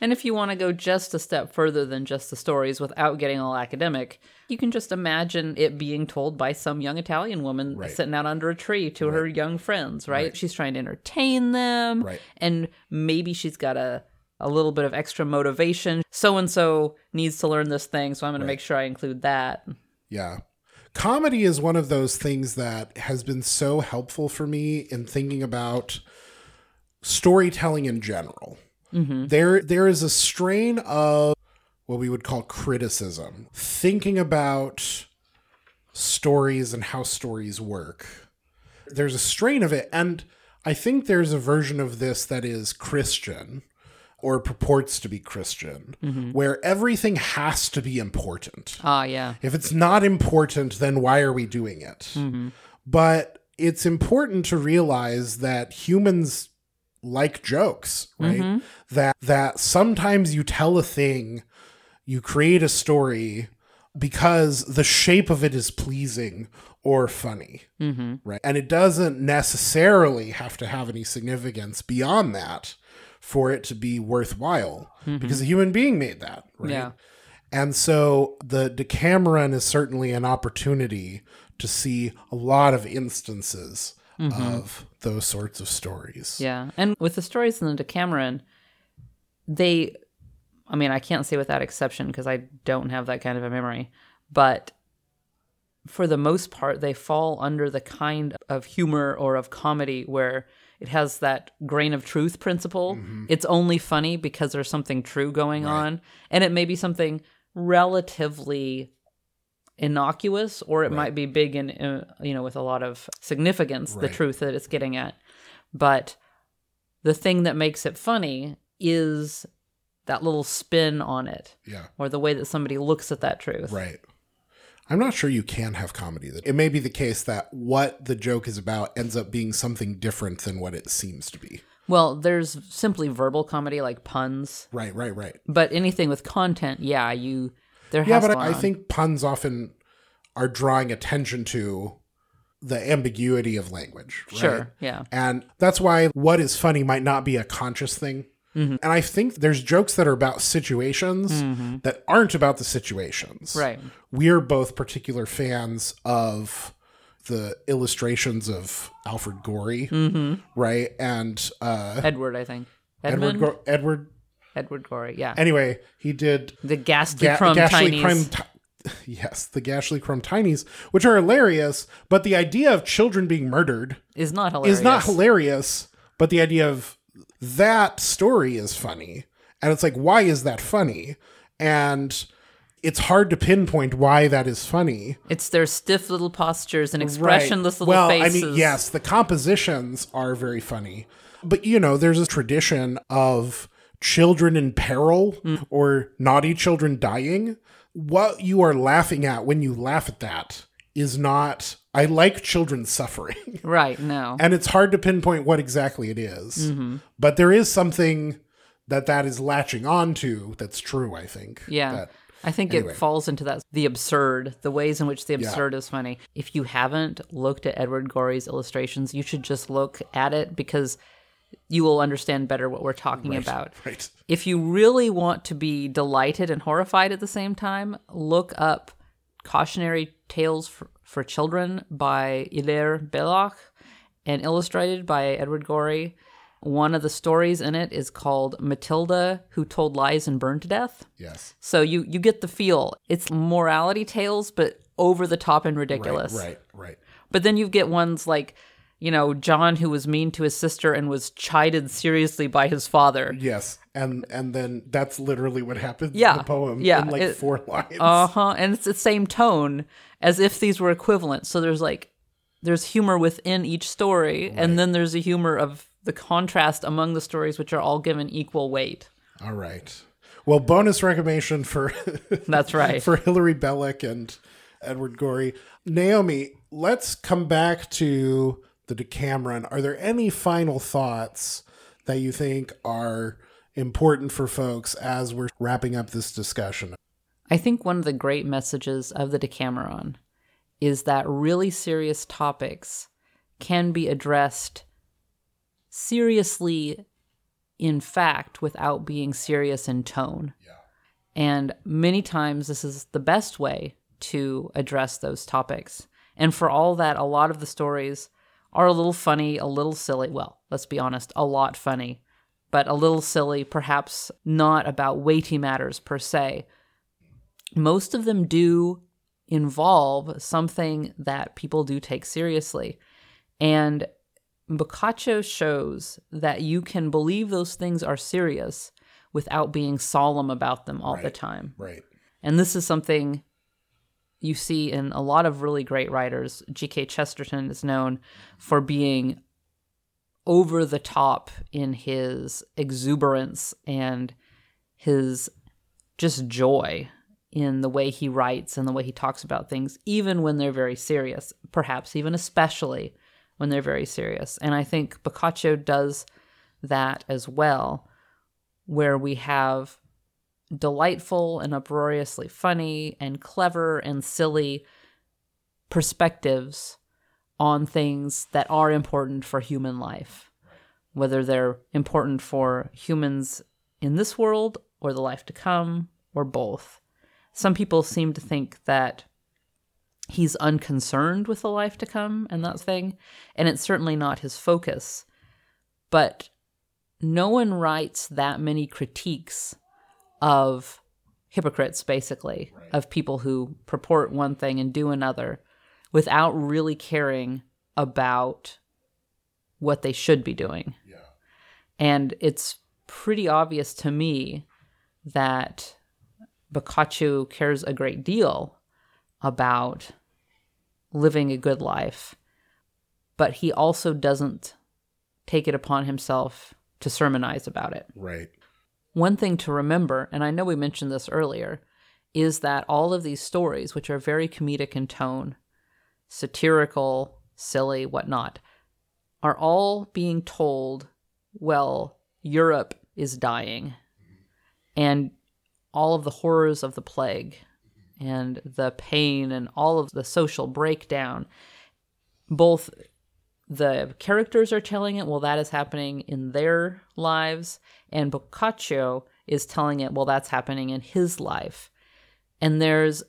And if you want to go just a step further than just the stories without getting all academic, you can just imagine it being told by some young Italian woman Right. sitting out under a tree to her young friends, right? She's trying to entertain them. Right. And maybe she's got a, a little bit of extra motivation. So and so needs to learn this thing, so I'm going to make sure I include that. Yeah. Comedy is one of those things that has been so helpful for me in thinking about storytelling in general. Mm-hmm. There, there is a strain of what we would call criticism, thinking about stories and how stories work. There's a strain of it, and I think there's a version of this that is Christian or purports to be Christian, where everything has to be important. Ah, yeah. If it's not important, then why are we doing it? But it's important to realize that humans like jokes, right? That that sometimes you tell a thing, you create a story because the shape of it is pleasing or funny. Mm-hmm. Right. And it doesn't necessarily have to have any significance beyond that for it to be worthwhile mm-hmm. because a human being made that. Right. Yeah. And so the Decameron is certainly an opportunity to see a lot of instances mm-hmm. of those sorts of stories. Yeah. And with the stories in the Decameron, they, I mean, I can't say without exception because I don't have that kind of a memory, but for the most part, they fall under the kind of humor or of comedy where it has that grain of truth principle. It's only funny because there's something true going on, and it may be something relatively innocuous or it might be big and uh, you know with a lot of significance the truth that it's getting at but the thing that makes it funny is that little spin on it Yeah. or the way that somebody looks at that truth Right. I'm not sure you can have comedy. That It may be the case that what the joke is about ends up being something different than what it seems to be. well there's simply verbal comedy like puns Right, right, right. but anything with content yeah you there Yeah, but I, I think puns often are drawing attention to the ambiguity of language. right? sure yeah And that's why what is funny might not be a conscious thing. Mm-hmm. And I think there's jokes that are about situations that aren't about the situations. right We're both particular fans of the illustrations of Alfred Gorey, right? And uh, edward i think Edward, edmund Go- Edward. edward gorey yeah Anyway, he did the ghastly Ga- crumb Crumb Ti- yes, the Gashlycrumb Tinies, which are hilarious. But the idea of children being murdered is not hilarious is not hilarious. But the idea of that story is funny, and it's like, why is that funny? And it's hard to pinpoint why that is funny. It's their stiff little postures and expressionless little well, faces. I mean, yes, the compositions are very funny, but you know, there's a tradition of children in peril Mm. or naughty children dying. What you are laughing at when you laugh at that is not. I like children suffering, Right, no. and it's hard to pinpoint what exactly it is. Mm-hmm. But there is something that that is latching on to that's true. I think. Yeah. That- I think anyway. it falls into that the absurd, the ways in which the absurd is funny. If you haven't looked at Edward Gorey's illustrations, you should just look at it because you will understand better what we're talking about. right. If you really want to be delighted and horrified at the same time, look up Cautionary Tales for, for Children by Hilaire Belloc and illustrated by Edward Gorey. One of the stories in it is called Matilda Who Told Lies and Burned to Death. Yes. So you you get the feel. It's morality tales but over the top and ridiculous. Right. Right. But then you get ones like you know, John who was mean to his sister and was chided seriously by his father. Yes, and and then that's literally what happens Yeah, in the poem yeah, in like it- four lines. Uh huh. And it's the same tone as if these were equivalent. So there's like, there's humor within each story, and then there's a humor of the contrast among the stories, which are all given equal weight. All right. Well, bonus recommendation for That's right. for Hilaire Belloc and Edward Gorey. Naomi, let's come back to the Decameron. Are there any final thoughts that you think are important for folks as we're wrapping up this discussion? I think one of the great messages of the Decameron is that really serious topics can be addressed seriously in fact without being serious in tone. Yeah. And many times this is the best way to address those topics. And for all that, a lot of the stories are a little funny, a little silly. Well, let's be honest, a lot funny, but a little silly, perhaps not about weighty matters per se most of them do involve something that people do take seriously. And Boccaccio shows that you can believe those things are serious without being solemn about them all the time. Right. And this is something you see in a lot of really great writers. G.K. Chesterton is known for being over the top in his exuberance and his just joy in the way he writes and the way he talks about things, even when they're very serious, perhaps even especially when they're very serious. And I think Boccaccio does that as well, where we have delightful and uproariously funny and clever and silly perspectives on things that are important for human life, whether they're important for humans in this world or the life to come or both. Some people seem to think that he's unconcerned with the life to come and that thing, and it's certainly not his focus. But no one writes that many critiques of hypocrites, basically, right. of people who purport one thing and do another without really caring about what they should be doing. Yeah. And it's pretty obvious to me that Boccaccio cares a great deal about living a good life, but he also doesn't take it upon himself to sermonize about it. Right. One thing to remember, and I know we mentioned this earlier, is that all of these stories, which are very comedic in tone, satirical, silly, whatnot, are all being told, well, Europe is dying. And all of the horrors of the plague and the pain and all of the social breakdown, both the characters are telling it, well, that is happening in their lives, and Boccaccio is telling it, well, that's happening in his life. And there's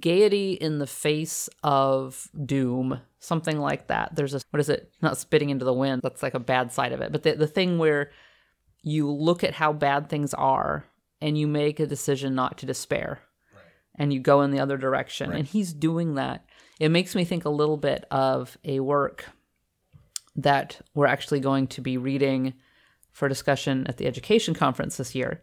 gaiety in the face of doom, something like that. There's a, what is it? Not spitting into the wind. That's like a bad side of it. But the, the thing where you look at how bad things are and you make a decision not to despair right. and you go in the other direction. Right. And he's doing that it makes me think a little bit of a work that we're actually going to be reading for discussion at the education conference this year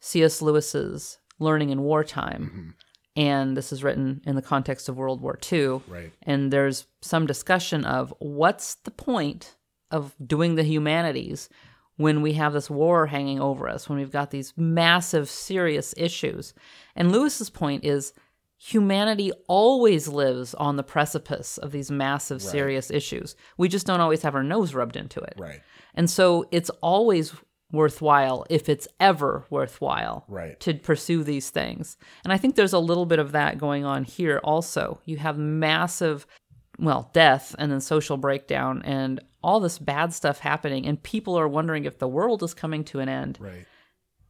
C.S. Lewis's Learning in Wartime. Mm-hmm. And this is written in the context of World War II. Right. And there's some discussion of what's the point of doing the humanities when we have this war hanging over us, when we've got these massive, serious issues. And Lewis's point is humanity always lives on the precipice of these massive, right. serious issues. We just don't always have our nose rubbed into it. Right. And so it's always worthwhile if it's ever worthwhile right. to pursue these things. And I think there's a little bit of that going on here also. You have massive well, death and then social breakdown and all this bad stuff happening and people are wondering if the world is coming to an end. Right.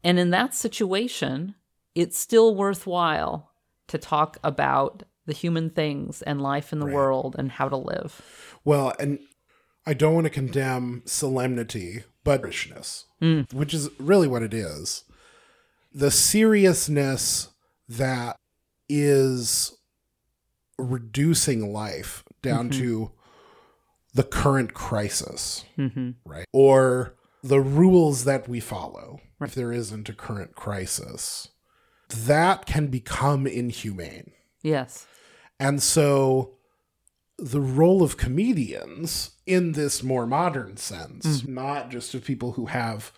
And in that situation, it's still worthwhile to talk about the human things and life in the right. world and how to live. Well, and I don't want to condemn solemnity, but richness, mm. which is really what it is. The seriousness that is reducing life down mm-hmm. to the current crisis, mm-hmm. right? Or the rules that we follow right. if there isn't a current crisis that can become inhumane. Yes. And so the role of comedians in this more modern sense, mm. not just of people who have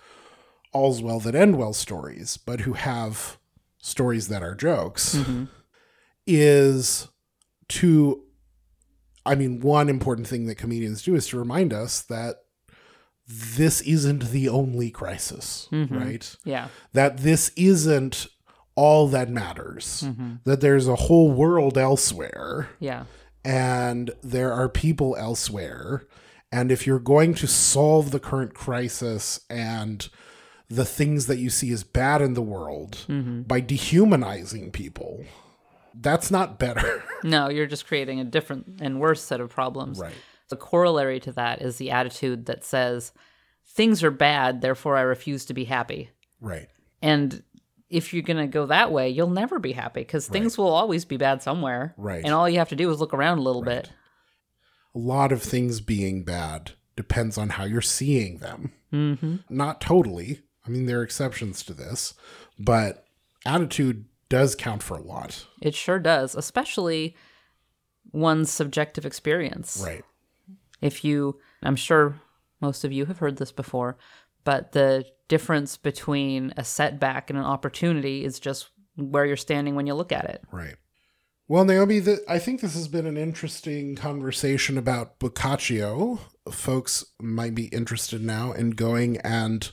all's well that end well stories, but who have stories that are jokes, mm-hmm. is to, I mean, one important thing that comedians do is to remind us that this isn't the only crisis, mm-hmm. right? Yeah. That this isn't all that matters. Mm-hmm. That there's a whole world elsewhere. Yeah. And there are people elsewhere. And if you're going to solve the current crisis and the things that you see as bad in the world mm-hmm. by dehumanizing people, that's not better. no, you're just creating a different and worse set of problems. Right. The corollary to that is the attitude that says, things are bad, therefore I refuse to be happy. Right. And if you're going to go that way, you'll never be happy because right. things will always be bad somewhere. Right. And all you have to do is look around a little right. bit. A lot of things being bad depends on how you're seeing them. Mm-hmm. Not totally. I mean, there are exceptions to this, but attitude does count for a lot. It sure does, especially one's subjective experience. Right. If you, I'm sure most of you have heard this before, but the difference between a setback and an opportunity is just where you're standing when you look at it. Right. Well, Naomi, the, I think this has been an interesting conversation about Boccaccio. Folks might be interested now in going and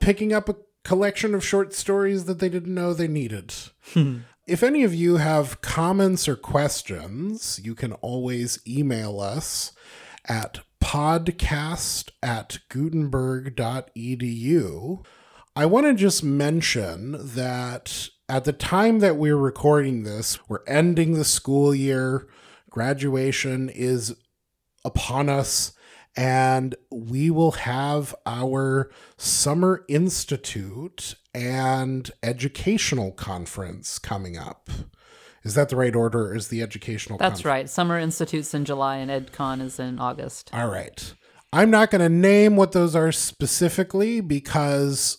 picking up a collection of short stories that they didn't know they needed. Hmm. if any of you have comments or questions, you can always email us at podcast at gutenberg.edu. I want to just mention that at the time that we're recording this, we're ending the school year. Graduation is upon us, and we will have our Summer Institute and Educational Conference coming up. Is that the right order? Is the educational? Conference? That's right. Summer Institute's in July and EdCon is in August. All right. I'm not going to name what those are specifically because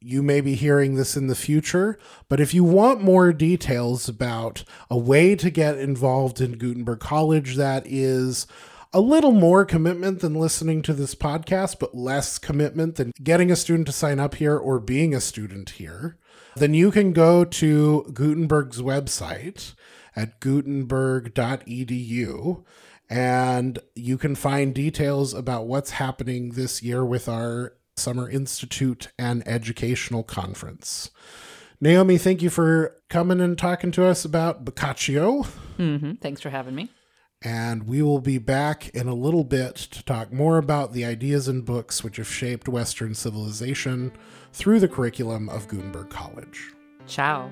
you may be hearing this in the future. But if you want more details about a way to get involved in Gutenberg College that is a little more commitment than listening to this podcast, but less commitment than getting a student to sign up here or being a student here, then you can go to Gutenberg's website at gutenberg.edu and you can find details about what's happening this year with our Summer Institute and Educational Conference. Naomi, thank you for coming and talking to us about Boccaccio. Mm-hmm. Thanks for having me. And we will be back in a little bit to talk more about the ideas and books which have shaped Western civilization through the curriculum of Gutenberg College. Ciao.